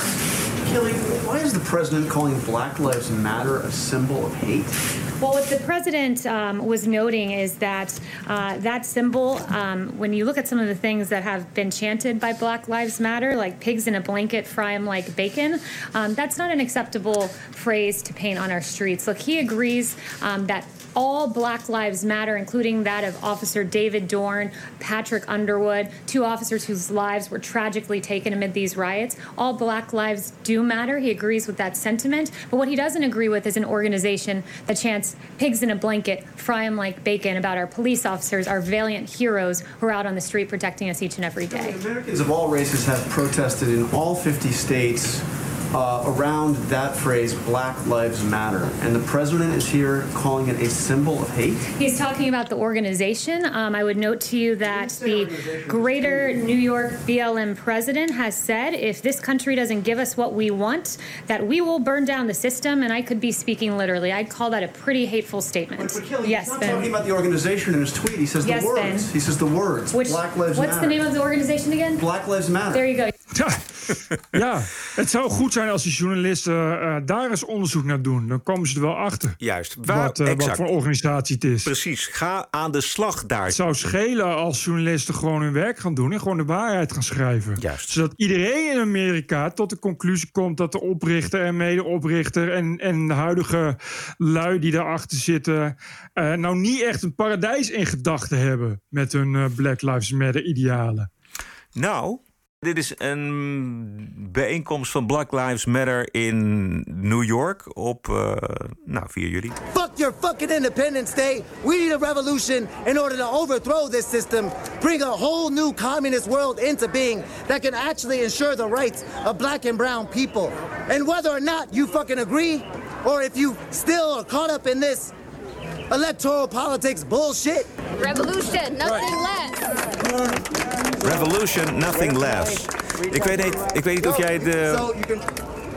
Kelly, why is the president calling Black Lives Matter a symbol of hate? Well, what the president um, was noting is that uh, that symbol, um, when you look at some of the things that have been chanted by Black Lives Matter, like pigs in a blanket, fry them like bacon, um, that's not an acceptable phrase to paint on our streets. Look, he agrees um, that all Black Lives Matter, including that of Officer David Dorn, Patrick Underwood, two officers whose lives were tragically taken amid these riots. All Black lives do matter. He agrees with that sentiment. But what he doesn't agree with is an organization that chants pigs in a blanket, fry them like bacon about our police officers, our valiant heroes who are out on the street protecting us each and every day. Americans of all races have protested in all 50 states uh, around that phrase, Black Lives Matter. And the president is here calling it a symbol of hate. He's talking about the organization. Um, I would note to you that the greater New York BLM president has said if this country doesn't give us what we want, that we will burn down the system. And I could be speaking literally. I'd call that a pretty hateful statement. yes, He's not Ben. talking about the organization in his tweet. He says Yes, the words. Ben. He says the words. Which, Black Lives what's Matter. the name of the organization again? Black Lives Matter. There you go. Ja, ja, het zou goed zijn als die journalisten eh, daar eens onderzoek naar doen. Dan komen ze er wel achter. Juist. Waar, wat, eh, wat voor organisatie het is. Precies. Ga aan de slag daar. Het zou schelen als journalisten gewoon hun werk gaan doen en gewoon de waarheid gaan schrijven. Juist. Zodat iedereen in Amerika tot de conclusie komt dat de oprichter en medeoprichter en, en de huidige lui die daarachter zitten, eh, nou niet echt een paradijs in gedachten hebben met hun Black Lives Matter idealen. Nou, dit is een bijeenkomst van Black Lives Matter in New York op eh, nou, 4 juli. Fuck your fucking Independence Day. We need a revolution in order to overthrow this system, bring a whole new communist world into being that can actually ensure the rights of black and brown people. And whether or not you fucking agree, or if you still are caught up in this electoral politics bullshit. Revolution, nothing less. Revolution, nothing less. Ik weet niet, ik weet niet of jij de,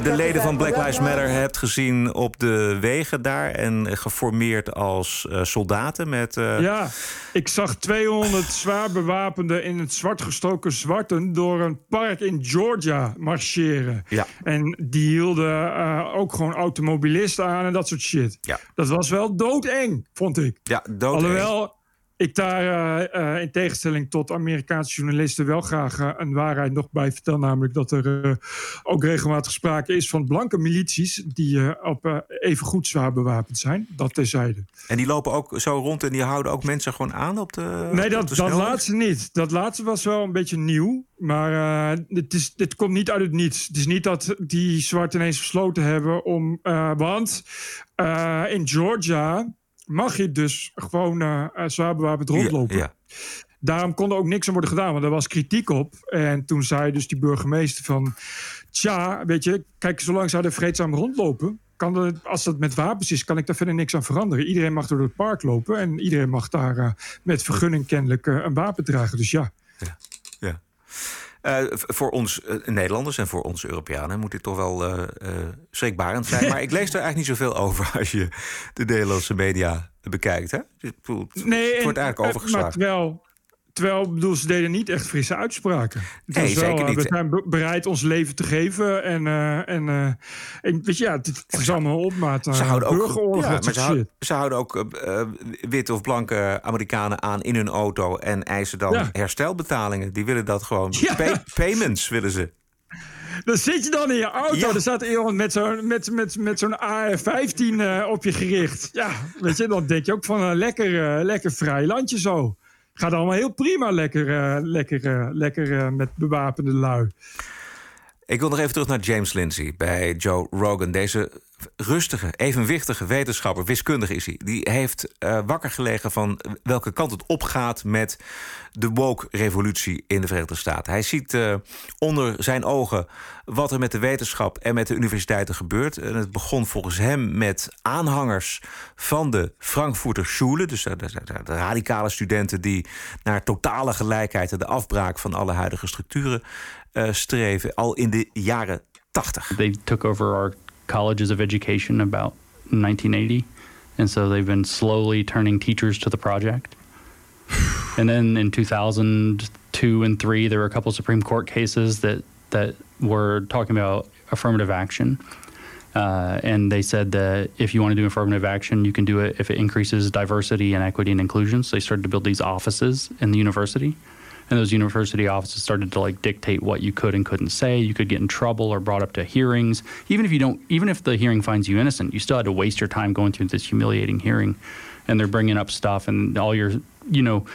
de leden van Black Lives Matter hebt gezien op de wegen daar en geformeerd als eh, soldaten met. eh, Ja, ik zag 200 zwaar bewapenden in het zwart gestoken zwarten door een park in Georgia marcheren. Ja. En die hielden eh, ook gewoon automobilisten aan en dat soort shit. Ja. Dat was wel doodeng, vond ik. Ja, dood. Alhoewel ik daar eh, eh, in tegenstelling tot Amerikaanse journalisten wel graag eh, een waarheid nog bij vertel. Namelijk dat er ook regelmatig sprake is van blanke milities die op even goed zwaar bewapend zijn. Dat terzijde. En die lopen ook zo rond en die houden ook mensen gewoon aan op de. Nee, op dat, de dat laatste niet. Dat laatste was wel een beetje nieuw. Maar eh, het is, dit komt niet uit het niets. Het is niet dat die zwart ineens besloten hebben om... want in Georgia mag je dus gewoon eh, eh, zwaar bewapend rondlopen. Ja, Daarom kon er ook niks aan worden gedaan, want er was kritiek op. En toen zei dus die burgemeester van... Tja, weet je, kijk, zolang zij er vreedzaam rondlopen... Kan er, als dat met wapens is, kan ik daar verder niks aan veranderen. Iedereen mag door het park lopen en iedereen mag daar eh, met vergunning kennelijk een wapen dragen. Dus ja. Ja. Eh, v- voor ons eh, Nederlanders en voor ons Europeanen moet dit toch wel eh eh, schrikbarend zijn. Maar ik lees er eigenlijk niet zoveel over *laughs* als je de Nederlandse media bekijkt. Hè? Het Nee, het wordt en- eigenlijk Maar overgeslagen. Terwijl, bedoel, ze deden niet echt frisse uitspraken. Nee, zeker eh, niet. We zijn be- bereid ons leven te geven. En, eh, en, eh, en weet je, ja, het, is allemaal op maat. Ze houden ook, burgeroorlog, ja, maar ze, houden, shit. ze houden ook eh, eh, witte of blanke Amerikanen aan in hun auto en eisen dan Ja. herstelbetalingen. Die willen dat gewoon. Ja. Pay- payments willen ze. Dan zit je dan in je auto. Ja. Er staat iemand met zo'n met, met, met zo'n AR-15 eh, op je gericht. Ja, weet je, dan denk je ook van een lekker, eh, lekker vrij landje zo. Gaat allemaal heel prima lekker, eh, lekker, eh, lekker eh, met bewapende lui. Ik wil nog even terug naar James Lindsay bij Joe Rogan. Deze rustige, evenwichtige wetenschapper, wiskundige is hij. Die heeft eh, wakker gelegen van welke kant het opgaat met de woke-revolutie in de Verenigde Staten. Hij ziet eh, onder zijn ogen wat er met de wetenschap en met de universiteiten gebeurt. En het begon volgens hem met aanhangers van de Frankfurter Schule, dus de, de- de- radicale studenten die naar totale gelijkheid en de afbraak van alle huidige structuren eh, streven, al in de jaren 80. They took over our colleges of education about 1980. And so they've been slowly turning teachers to the project. *sighs* and then in 2002 and 3, there were a couple Supreme Court cases that, that were talking about affirmative action. Uh, and they said that if you want to do affirmative action, you can do it if it increases diversity and equity and inclusion. So they started to build these offices in the university. And those university offices started to like dictate what you could and couldn't say. You could get in trouble or brought up to hearings. Even if you don't, even if the hearing finds you innocent, you still had to waste your time going through this humiliating hearing. And they're bringing up stuff and all your, you know,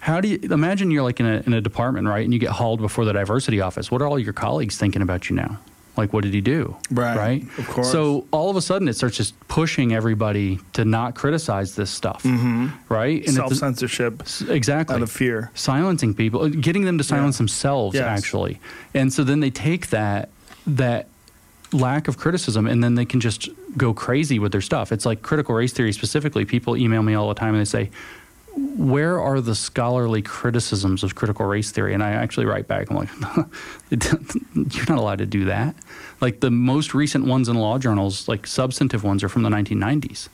how do you imagine you're like in a, in a department, right? And you get hauled before the diversity office. What are all your colleagues thinking about you now? Like, what did he do? Right, Right. of course. So all of a sudden, it starts just pushing everybody to not criticize this stuff. Mhm. Right. And Self it's- censorship. Exactly. Out of fear. Silencing people, getting them to silence Yeah. themselves, Yes. actually. And so then they take that that lack of criticism and then they can just go crazy with their stuff. It's like critical race theory specifically. People email me all the time and they say, where are the scholarly criticisms of critical race theory? And I actually write back, I'm like, *laughs* you're not allowed to do that. Like the most recent ones in law journals, like substantive ones, are from the 1990s.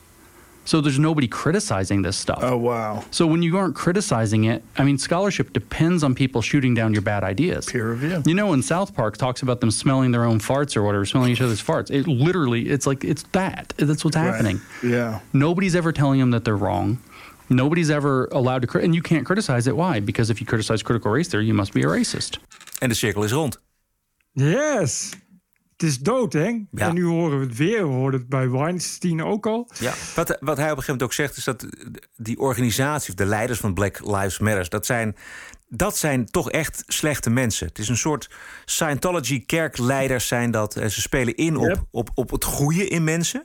So there's nobody criticizing this stuff. Oh, wow. So when you aren't criticizing it, I mean, scholarship depends on people shooting down your bad ideas. Peer review. You know, when South Park talks about them smelling their own farts or whatever, smelling each other's farts, it literally, it's like, it's that. That's what's Right. happening. Yeah. Nobody's ever telling them that they're wrong. Nobody's ever allowed to, cri- and you can't criticize it. Why? Because if you criticize critical race theory, you must be a racist. En de cirkel is rond. Yes. Het is dood, hè? En nu horen we het weer. We hoorden het bij Weinstein ook al. Ja, wat, wat hij op een gegeven moment ook zegt, is dat die organisatie, of de leiders van Black Lives Matter, dat zijn, dat zijn toch echt slechte mensen. Het is een soort Scientology-kerkleiders zijn dat. En Ze spelen in op, op, op het goede in mensen.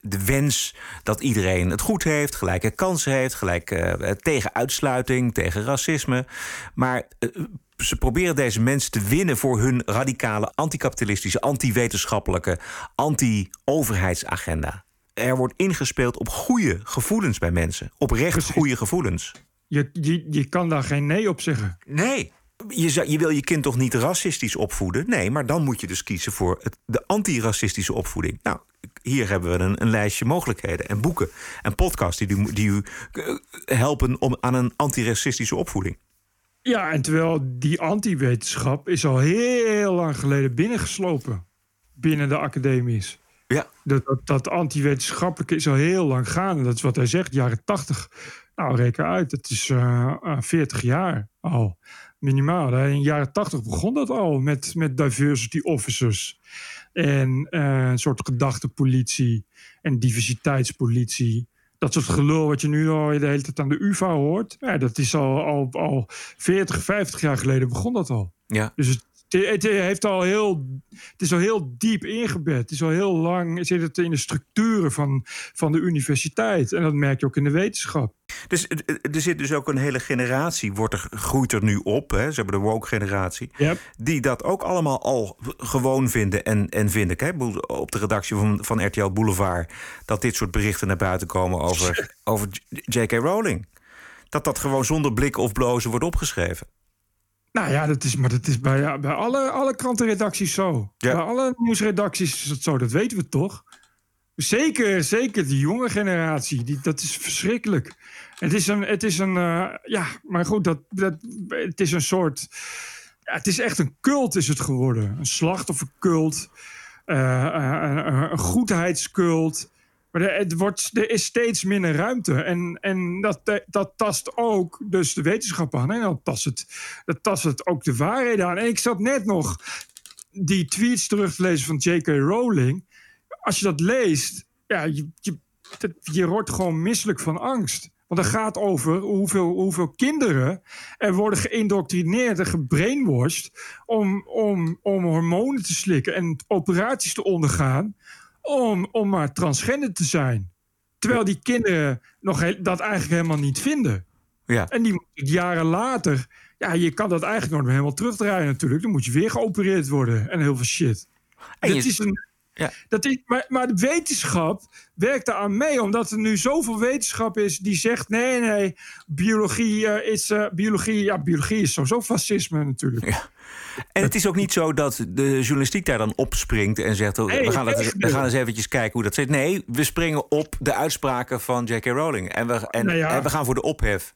De, wens dat iedereen het goed heeft, gelijke kansen heeft, gelijk eh, tegen uitsluiting, tegen racisme. Maar eh, ze proberen deze mensen te winnen voor hun radicale, anticapitalistische, anti-wetenschappelijke, anti-overheidsagenda. Er wordt ingespeeld op goede gevoelens bij mensen. Oprecht goede gevoelens. Je, je, je kan daar geen nee op zeggen. Nee. Je, zou- je wil je kind toch niet racistisch opvoeden? Nee, maar dan moet je dus kiezen voor het, de antiracistische opvoeding. Nou, hier hebben we een, een lijstje mogelijkheden. En boeken en podcasts die, u- die u eh, helpen om, aan een antiracistische opvoeding. Ja, en terwijl die anti-wetenschap is al heel lang geleden binnengeslopen. Binnen de academies. Ja. Dat, dat, dat anti-wetenschappelijke is al heel lang gaande. Dat is wat hij zegt, jaren 80. Nou, reken uit. Het is eh, eh, 40 jaar al. Minimaal. hè. In de jaren 80 begon dat al met, met diversity officers. En eh, een soort gedachtepolitie. En diversiteitspolitie. Dat soort gelul wat je nu al de hele tijd aan de UvA hoort. Ja, dat is al, al, al 40, 50 jaar geleden begon dat al. Ja. Dus het, het heeft al heel, het is al heel diep ingebed. Het is al heel lang zit het in de structuren van, van de universiteit. En dat merk je ook in de wetenschap. Dus er zit dus ook een hele generatie, wordt er, groeit er nu op. Hè, ze hebben de woke-generatie. Die dat ook allemaal al gewoon vinden en, en vinden. Ik op de redactie van, van RTL Boulevard... dat dit soort berichten naar buiten komen over, over J.K. Rowling. Dat dat gewoon zonder blikken of blozen wordt opgeschreven. Nou ja, dat is, maar dat is bij, bij alle, alle krantenredacties zo. Bij alle nieuwsredacties is het zo, dat weten we toch? Zeker, zeker die jonge generatie, die, dat is verschrikkelijk. Het is een, het is een uh, ja, maar goed, dat, dat, het is een soort, ja, het is echt een cult is het geworden. Een slachtoffercult, uh, een, een goedheidscult. Maar er, het wordt, er is steeds minder ruimte. En, en dat, dat tast ook dus de wetenschap aan. En dan tast het, dat tast het ook de waarheid aan. En ik zat net nog die tweets terug te lezen van J.K. Rowling. Als je dat leest, ja, je, je, dat, je wordt gewoon misselijk van angst. Want het gaat over hoeveel, hoeveel kinderen er worden geïndoctrineerd en gebrainwashed om, om, om hormonen te slikken en operaties te ondergaan om, om maar transgender te zijn. Terwijl die kinderen nog dat eigenlijk helemaal niet vinden. Ja. En die jaren later... Ja, je kan dat eigenlijk nog helemaal terugdraaien natuurlijk. Dan moet je weer geopereerd worden en heel veel shit. En Dat je- is een, Ja. dat is, maar, maar de wetenschap werkt daar aan mee, omdat er nu zoveel wetenschap is die zegt: nee, nee, biologie eh, is. eh, biologie, ja, biologie is sowieso fascisme natuurlijk. En het is ook niet zo dat de journalistiek daar dan opspringt en zegt: oh, Nee, we, gaan echt we gaan eens eventjes kijken hoe dat zit. Nee, we springen op de uitspraken van J.K. Rowling. En we, en, Nou ja. en we gaan voor de ophef.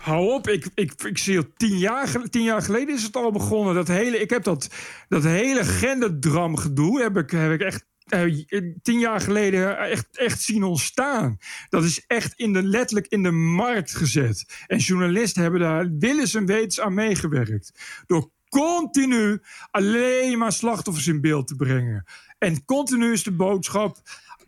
Hou op, ik, ik, zie het tien jaar, tien jaar geleden is het al begonnen. Dat hele, ik heb dat, dat hele genderdram gedoe heb ik, heb ik echt eh, tien jaar geleden echt, echt zien ontstaan. Dat is echt in de, letterlijk in de markt gezet. En journalisten hebben daar willens en wetens aan meegewerkt. Door continu alleen maar slachtoffers in beeld te brengen. En continu is de boodschap: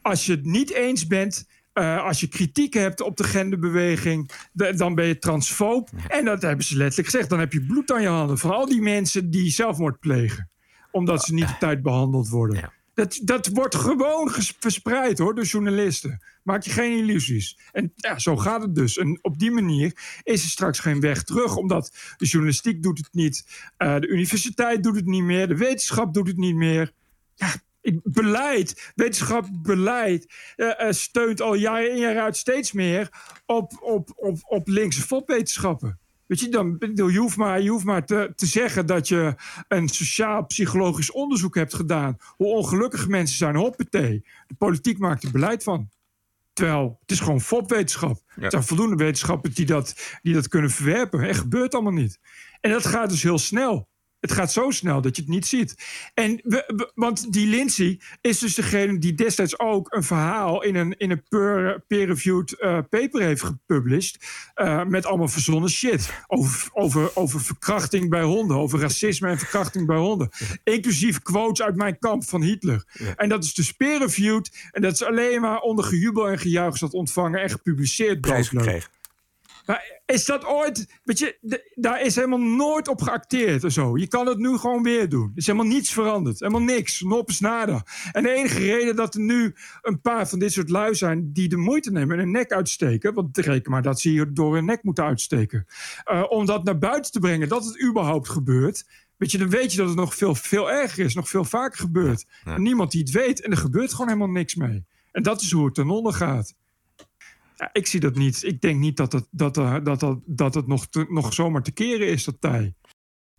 als je het niet eens bent. Eh, als je kritiek hebt op de genderbeweging, de- dan ben je transfoob. En dat hebben ze letterlijk gezegd. Dan heb je bloed aan je handen. Van al die mensen die zelfmoord plegen. Omdat ze niet op tijd behandeld worden. Dat, dat wordt gewoon verspreid hoor, door journalisten. Maak je geen illusies. En ja, zo gaat het dus. En op die manier is er straks geen weg terug. Omdat de journalistiek doet het niet. eh, de universiteit doet het niet meer. De wetenschap doet het niet meer. Ja, beleid, wetenschap, beleid eh, eh, steunt al jaar in jaar uit steeds meer op, op, op, op linkse fopwetenschappen. Weet je, dan, je hoeft maar, je hoeft maar te, te zeggen dat je een sociaal-psychologisch onderzoek hebt gedaan. Hoe ongelukkig mensen zijn, hoppatee. De politiek maakt er beleid van. Terwijl het is gewoon fopwetenschap. Ja. Er zijn voldoende wetenschappers die dat, die dat kunnen verwerpen. En gebeurt allemaal niet. En dat gaat dus heel snel. Het gaat zo snel dat je het niet ziet. En we, we- want die Lindsay is dus degene die destijds ook een verhaal in een, in een peer- peer-reviewed eh, paper heeft gepublished. eh, met allemaal verzonnen shit. Over, over, over verkrachting bij honden. Over racisme en verkrachting bij honden. Inclusief quotes uit mijn kamp van Hitler. En dat is dus peer-reviewed. En dat is alleen maar onder gejubel en gejuich dat ontvangen en gepubliceerd. Prijs gekregen. Maar is dat ooit... Weet je, daar is helemaal nooit op geacteerd of zo. Je kan het nu gewoon weer doen. Er is helemaal niets veranderd. Helemaal niks. Nop is nada. En de enige reden dat er nu een paar van dit soort lui zijn... die de moeite nemen en hun nek uitsteken... want reken maar dat ze hier door hun nek moeten uitsteken... eh, om dat naar buiten te brengen, dat het überhaupt gebeurt... Weet je, dan weet je dat het nog veel, veel erger is. Nog veel vaker gebeurt. Ja. En niemand die het weet. En er gebeurt gewoon helemaal niks mee. En dat is hoe het ten onder gaat. Ja, ik zie dat niet. Ik denk niet dat het, dat, er- dat, dat, dat het nog, te- nog zomaar te keren is, dat tij.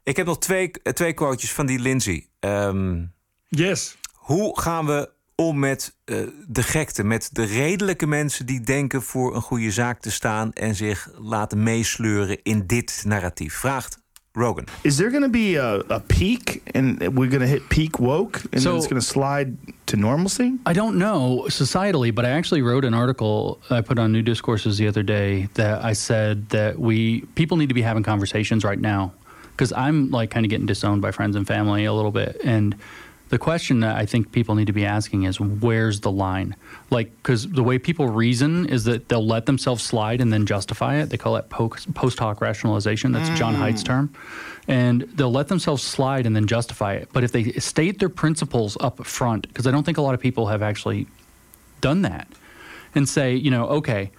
Ik heb nog twee, eh, twee quotejes van die Lindsay. Ehm, yes. Hoe gaan we om met eh, de gekte, met de redelijke mensen die denken voor een goede zaak te staan en zich laten meesleuren in dit narratief? Vraagt Rogan. Is there going to be a, a peak and we're going to hit peak woke and So- then it's going to slide to normalcy? I don't know societally, but I actually wrote an article I put on New Discourses the other day that I said that we people need to be having conversations right now because I'm like kind of getting disowned by friends and family a little bit, and the question that I think people need to be asking is where's the line? Like, because the way people reason is that they'll let themselves slide and then justify it. They call it post hoc rationalization. That's John Mm. Haidt's term. And they'll let themselves slide and then justify it. But if they state their principles up front, because I don't think a lot of people have actually done that, and say, you know, okay,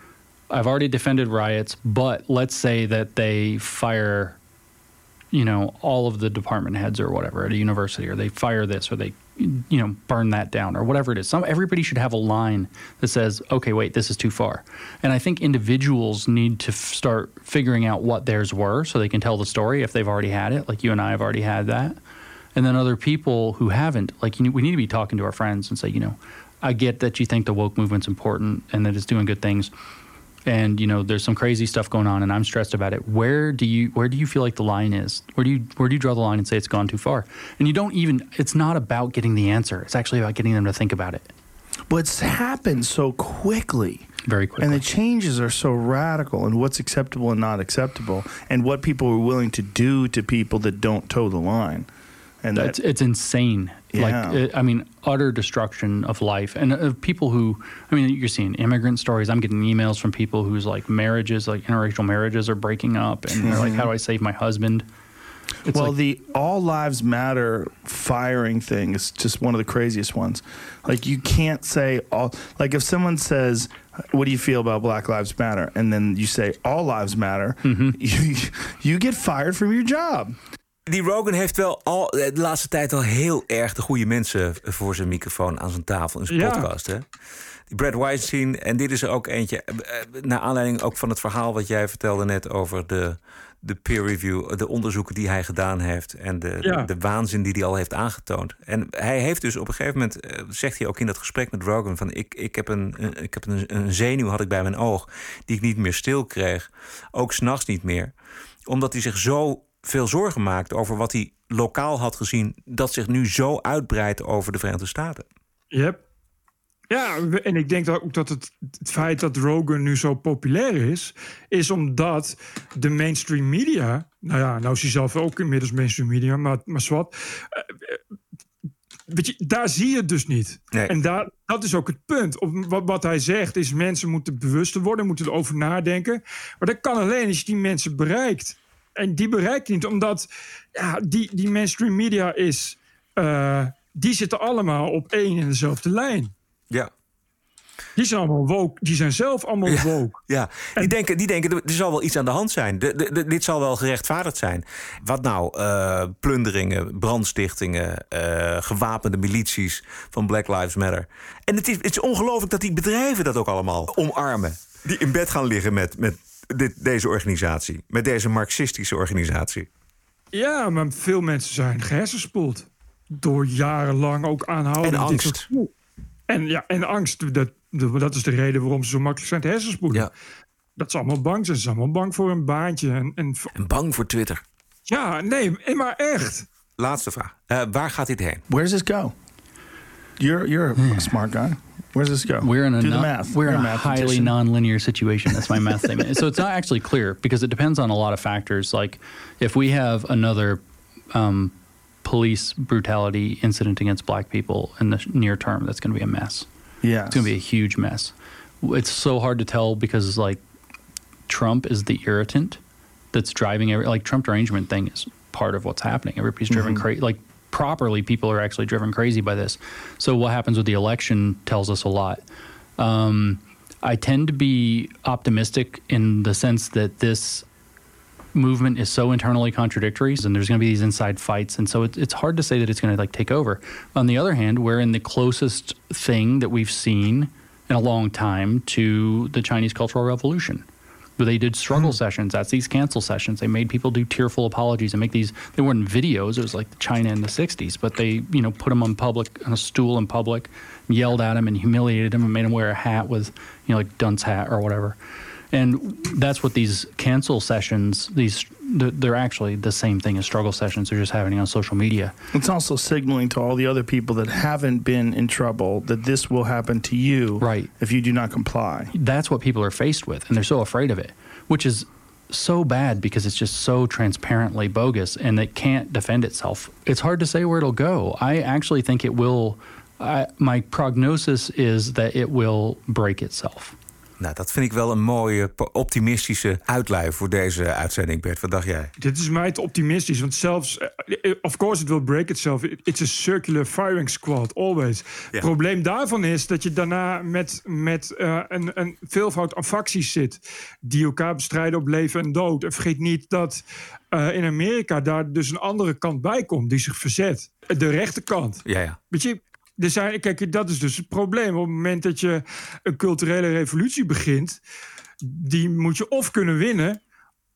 I've already defended riots, but let's say that they fire, you know, all of the department heads or whatever at a university, or they fire this, or they, you know, burn that down, or whatever it is. Some everybody should have a line that says, okay, wait, this is too far. And I think individuals need to f- start figuring out what theirs were, so they can tell the story if they've already had it, like you and I have already had that. And then other people who haven't, like, you we need to be talking to our friends and say, you know, I get that you think the woke movement's important and that it's doing good things, and you know, there's some crazy stuff going on, and I'm stressed about it. Where do you where do you feel like the line is? Where do you where do you draw the line and say it's gone too far? And you don't even. It's not about getting the answer. It's actually about getting them to think about it. But it's happened so quickly. Very quickly. And the changes are so radical and what's acceptable and not acceptable and what people are willing to do to people that don't toe the line. And it's, that, it's insane. Yeah. Like, uh, I mean, utter destruction of life, and of people who, I mean, you're seeing immigrant stories. I'm getting emails from people whose like marriages, like interracial marriages, are breaking up, and they're like. "How do I save my husband?" It's well, like- the All Lives Matter firing thing is just one of the craziest ones. Like you can't say all. Like if someone says, "What do you feel about Black Lives Matter?" and then you say All Lives Matter, *laughs* you you get fired from your job. Die Rogan heeft wel al eh, de laatste tijd al heel erg de goede mensen voor zijn microfoon aan zijn tafel in zijn Ja. podcast. Hè? Die Brad Weinstein, en dit is er ook eentje, eh, eh, naar aanleiding ook van het verhaal wat jij vertelde net over de, de peer review, de onderzoeken die hij gedaan heeft en de, Ja. de, de waanzin die hij al heeft aangetoond. En hij heeft dus op een gegeven moment, zegt hij ook in dat gesprek met Rogan, van ik, ik heb, een, een- ik heb een, een zenuw had ik bij mijn oog die ik niet meer stil kreeg, ook s'nachts niet meer, omdat hij zich zo veel zorgen maakt over wat hij lokaal had gezien, dat zich nu zo uitbreidt over de Verenigde Staten. Yep. Ja, en ik denk dat ook dat het, het feit dat Rogan nu zo populair is, is omdat de mainstream media, nou ja, nou is hij zelf ook inmiddels mainstream media, maar, maar zwart. eh, Weet je, daar zie je het dus niet. Nee. En daar, dat is ook het punt. Op, wat, wat hij zegt is, mensen moeten bewuster worden, moeten erover nadenken. Maar dat kan alleen als je die mensen bereikt. En die bereikt niet, omdat ja, die, die mainstream media is... eh, die zitten allemaal op één en dezelfde lijn. Ja. Die zijn allemaal woke. Die zijn zelf allemaal Ja. woke. Ja, die denken, die denken er zal wel iets aan de hand zijn. De, de, de- dit zal wel gerechtvaardigd zijn. Wat nou? eh, plunderingen, brandstichtingen, eh, gewapende milities van Black Lives Matter. En het is, het is ongelooflijk dat die bedrijven dat ook allemaal omarmen. Die in bed gaan liggen met, met dit, deze organisatie. Met deze marxistische organisatie. Ja, maar veel mensen zijn gehersenspoeld. Door jarenlang ook aanhouden. En angst. soort. En, ja, en angst, dat, dat is de reden waarom ze zo makkelijk zijn te hersenspoelen. Dat ze allemaal bang zijn. Ze zijn allemaal bang voor een baantje. En, en, En bang voor Twitter. ja, nee, maar echt. Laatste vraag. Eh, waar gaat dit heen? Where does this go? You're you're a smart guy. Where does this go? We're in a Do the math. we're in a highly nonlinear situation. That's my math statement. So it's not actually clear because it depends on a lot of factors. Like if we have another um, police brutality incident against black people in the near term, that's going to be a mess. Yeah, it's going to be a huge mess. It's so hard to tell because like Trump is the irritant that's driving every like Trump derangement thing is part of what's happening. Everybody's driven Mhm. crazy. Like properly, people are actually driven crazy by this. So what happens with the election tells us a lot. Um, I tend to be optimistic in the sense that this movement is so internally contradictory and there's going to be these inside fights and so it, it's hard to say that it's going to like take over on the other hand we're in the closest thing that we've seen in a long time to the chinese cultural revolution they did struggle hmm. sessions. That's these cancel sessions. They made people do tearful apologies and make these they weren't videos. It was like china in the 60s but they you know put them on public on a stool in public yelled at him and humiliated him and made him wear a hat with you know like dunce hat or whatever and that's what these cancel sessions these they're actually the same thing as struggle sessions. They're just happening on social media. It's also signaling to all the other people that haven't been in trouble that this will happen to you right. if you do not comply. that's what people are faced with and they're so afraid of it which is so bad because it's just so transparently bogus and it can't defend itself. It's hard to say where it'll go. I actually think it will I, my prognosis is that it will break itself Nou, dat vind ik wel een mooie, optimistische uitlui voor deze uitzending, Bert. Wat dacht jij? Dit is mij te optimistisch, want zelfs, eh, eh, of course it will break itself. It's a circular firing squad, always. Het probleem daarvan is dat je daarna met, met eh, een, een veelvoud aan facties zit die elkaar bestrijden op leven en dood. En vergeet niet dat in Amerika daar dus een andere kant bij komt die zich verzet. De rechterkant. Ja, ja. Weet je, er zijn, kijk, dat is dus het probleem. Op het moment dat je een culturele revolutie begint, die moet je of kunnen winnen,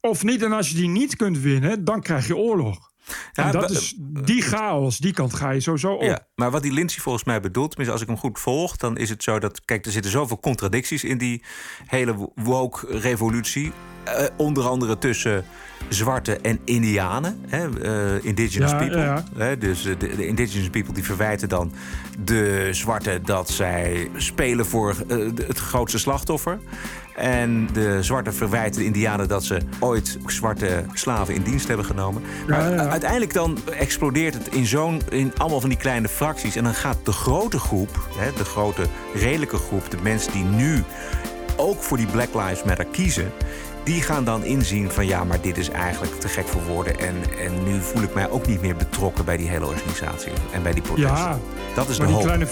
of niet. En als je die niet kunt winnen, dan krijg je oorlog. Ja, en dat is die chaos, die kant ga je sowieso op. Ja, maar wat die Lindsay volgens mij bedoelt, tenminste als ik hem goed volg, dan is het zo dat, kijk, er zitten zoveel contradicties in die hele woke-revolutie. Eh, onder andere tussen zwarte en indianen, hè, eh, indigenous Ja, people. ja. Hè, dus eh, de, de indigenous people die verwijten dan de zwarte dat zij spelen voor het grootste slachtoffer. En de zwarte verwijten de indianen dat ze ooit zwarte slaven in dienst hebben genomen. Maar ja. uiteindelijk dan explodeert het in zo'n in allemaal van die kleine fracties. En dan gaat de grote groep, hè, de grote redelijke groep, de mensen die nu ook voor die Black Lives Matter kiezen. Die gaan dan inzien van ja, maar dit is eigenlijk te gek voor woorden. En, en nu voel ik mij ook niet meer betrokken bij die hele organisatie en bij die protesten. Ja, dat is maar de die hoop. kleine,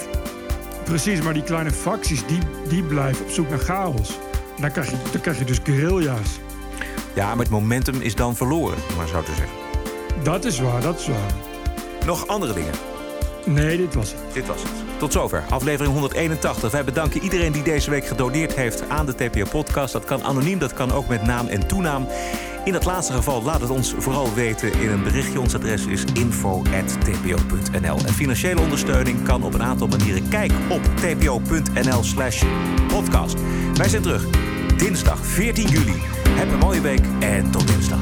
precies, maar die kleine facties, die, die blijven op zoek naar chaos. Dan krijg je, dan krijg je dus guerrilla's. Ja, maar het momentum is dan verloren, maar zo te zeggen. Dat is waar, dat is waar. Nog andere dingen? Nee, dit was het. Dit was het. Tot zover, aflevering 181. Wij bedanken iedereen die deze week gedoneerd heeft aan de TPO-podcast. Dat kan anoniem, dat kan ook met naam en toenaam. In dat laatste geval laat het ons vooral weten in een berichtje. Ons adres is info.tpo.nl. En financiële ondersteuning kan op een aantal manieren. Kijk op tpo.nl slash podcast. Wij zijn terug dinsdag 14 juli. Heb een mooie week en tot dinsdag.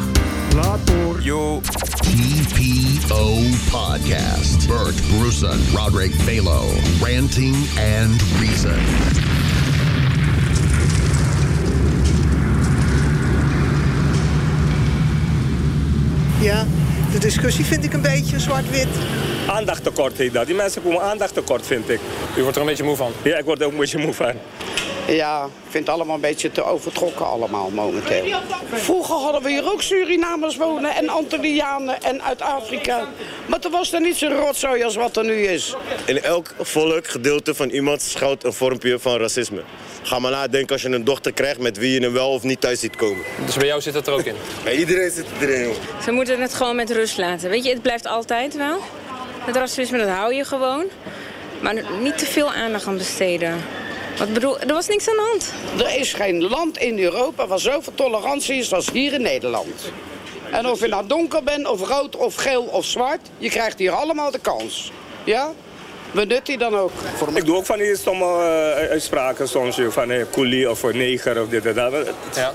Later. Yo. TPO Podcast. Bert Bruson, Roderick Balo, Ranting and Reason. Ja, de discussie vind ik een beetje zwart-wit. Aandachttekort heet dat. Die mensen komen aandachttekort, vind ik. U wordt er een beetje moe van? Ja, ik word er ook een beetje moe van. Ja, ik vind het allemaal een beetje te overtrokken allemaal momenteel. Vroeger hadden we hier ook Surinamers wonen en Antillianen en uit Afrika. Maar toen was er niet zo'n rotzooi als wat er nu is. In elk volk, gedeelte van iemand schuilt een vormpje van racisme. Ga maar nadenken als je een dochter krijgt met wie je hem wel of niet thuis ziet komen. Dus bij jou zit het er ook in? Ja, iedereen zit erin, joh. Ze moeten het gewoon met rust laten. Weet je, het blijft altijd wel. Het racisme, dat hou je gewoon. Maar niet te veel aandacht aan besteden. Wat bedoel, er was niks aan de hand. Er is geen land in Europa waar zoveel tolerantie is als hier in Nederland. En of je nou donker bent, of rood, of geel, of zwart, je krijgt hier allemaal de kans. Ja? Benut die dan ook. Ik doe ook van die stomme eh, uitspraken soms, van hey, coolie of voor neger of dit en dat. Ja.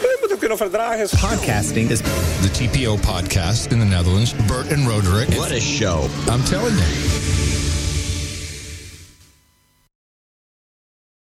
Je moet ook kunnen verdragen. Podcasting is the TPO podcast in the Netherlands. Bert and Roderick. What a show. I'm telling you.